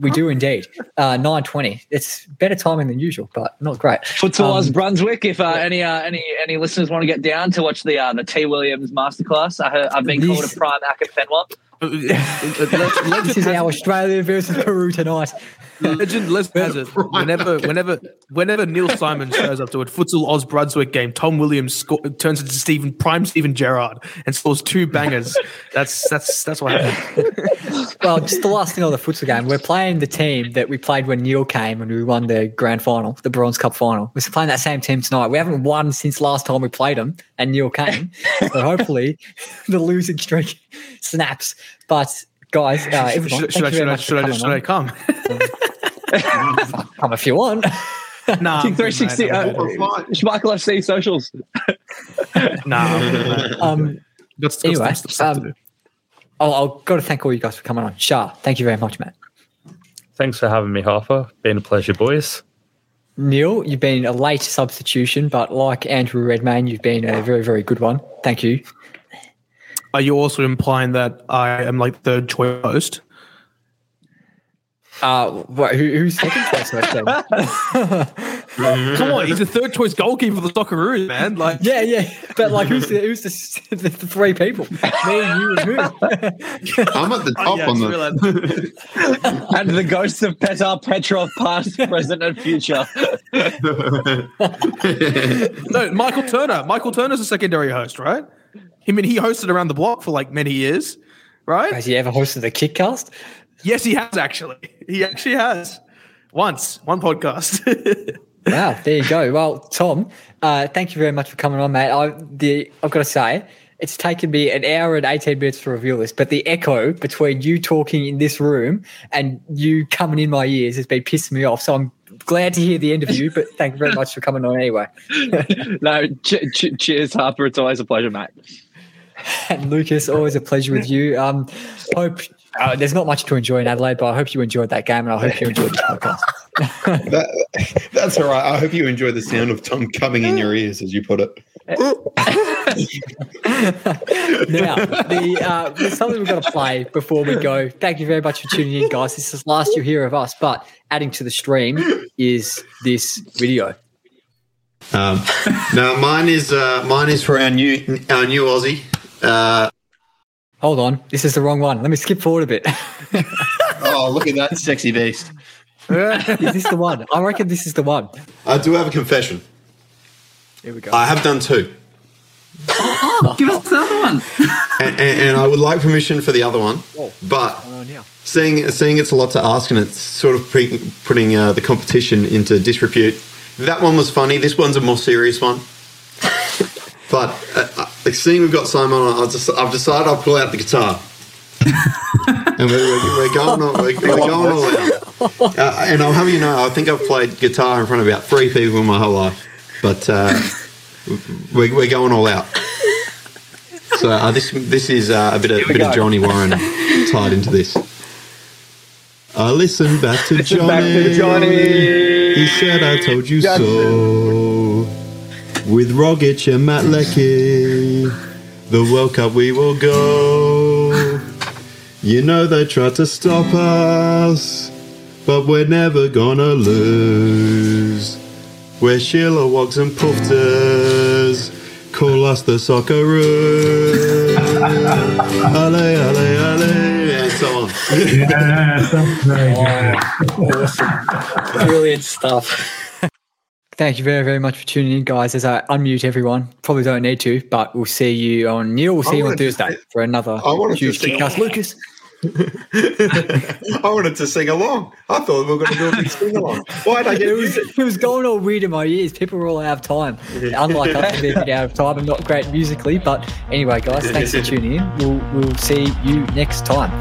We do indeed. Uh, Nine twenty. It's better timing than usual, but not great. Futsal Um, Brunswick. If uh, any uh, any any listeners want to get down to watch the uh, the T Williams masterclass, I heard, I've been called a prime This is our Australia versus Peru tonight. Legend Les has it. Whenever, whenever, whenever Neal Symons shows up to a futsal Oz Brunswick game, Tom Williams sco- turns into Stephen Prime Steven Gerrard and scores two bangers. That's that's that's what happened. Well, just the last thing on the futsal game, we're playing the team that we played when Neal came and we won the grand final, the Bronze Cup final. We're playing that same team tonight. We haven't won since last time we played them and Neal came. so hopefully the losing streak snaps. But guys, uh, everyone, Should, should I thank you very should I should I should I come? Come if you want. Nah, Kick 360. Nah, Uh, Schmeichel FC socials. nah, Um, got, got Anyway, stuff, stuff um, do. I'll, I'll got to thank all you guys for coming on. Sha, thank you very much, man. Thanks for having me, Harper. Been a pleasure, boys. Neal, you've been a late substitution, but like Andrew Redmayne, you've been a very, very good one. Thank you. Are you also implying that I am like third choice host? Uh, what, who, who's second choice host then? Come on, he's the third choice goalkeeper for the Socceroos, man. Like, Yeah, yeah, but like, who's the who's the, the, the three people? Me, you, and who? I'm at the top yeah, on the. realized- and the ghosts of Petar Petrov, past, present, and future. no, Michael Turner. Michael Turner's a secondary host, right? I mean, he hosted around the block for like many years, right? Has he ever hosted the Kickcast? Yes, he has actually. He actually has. Once, one podcast. Wow, there you go. Well, Tom, uh, thank you very much for coming on, mate. I, the, I've got to say, it's taken me an hour and 18 minutes to reveal this, but the echo between you talking in this room and you coming in my ears has been pissing me off. So I'm glad to hear the end of you, but thank you very much for coming on anyway. no, ch- ch- cheers, Harper. It's always a pleasure, mate. And Lucas, always a pleasure with you. Um, hope uh, there's not much to enjoy in Adelaide, but I hope you enjoyed that game and I hope you enjoyed the podcast. That, that's all right. I hope you enjoy the sound of Tom coming in your ears, as you put it. now, the, uh, there's something we've got to play before we go. Thank you very much for tuning in, guys. This is the last you hear of us, but adding to the stream is this video. Um, no, mine is uh, mine is for our new our new Aussie. Uh, Hold on, this is the wrong one. Let me skip forward a bit. oh, look at that sexy beast! is this the one? I reckon this is the one. I do have a confession. Here we go. I have done two. Oh, give us the other one. and, and, and I would like permission for the other one, but seeing seeing it's a lot to ask and it's sort of pre- putting uh, the competition into disrepute. That one was funny. This one's a more serious one. But uh, uh, like seeing we've got Simon on, I've, just, I've decided I'll pull out the guitar. and we're, we're, we're going all, we're, we're going all out. Uh, and I'll have you know, I think I've played guitar in front of about three people in my whole life. But uh, we're, we're going all out. So uh, this this is uh, a bit of, bit of Johnny Warren tied into this. I listened back to Johnny. back to Johnny. He said, "I told you so." With Rogic and Matt Leckie, the World Cup we will go. You know they tried to stop us, but we're never gonna lose. We're Sheila Wogs and Poofters. Call us the Socceroos. ale, ale, ale, and so on. Yeah, that's very good. Brilliant stuff. Thank you very, very much for tuning in, guys. As I unmute everyone, probably don't need to, but we'll see you on Neal. We'll see you on to Thursday for another I wanted to huge kickcast. along. Lucas, I wanted to sing along. I thought we were going to do a big sing along. Why did I get it was it was going all weird in my ears. People were all out of time. Unlike us, a out of time and not great musically. But anyway, guys, thanks for tuning in. We'll we'll see you next time.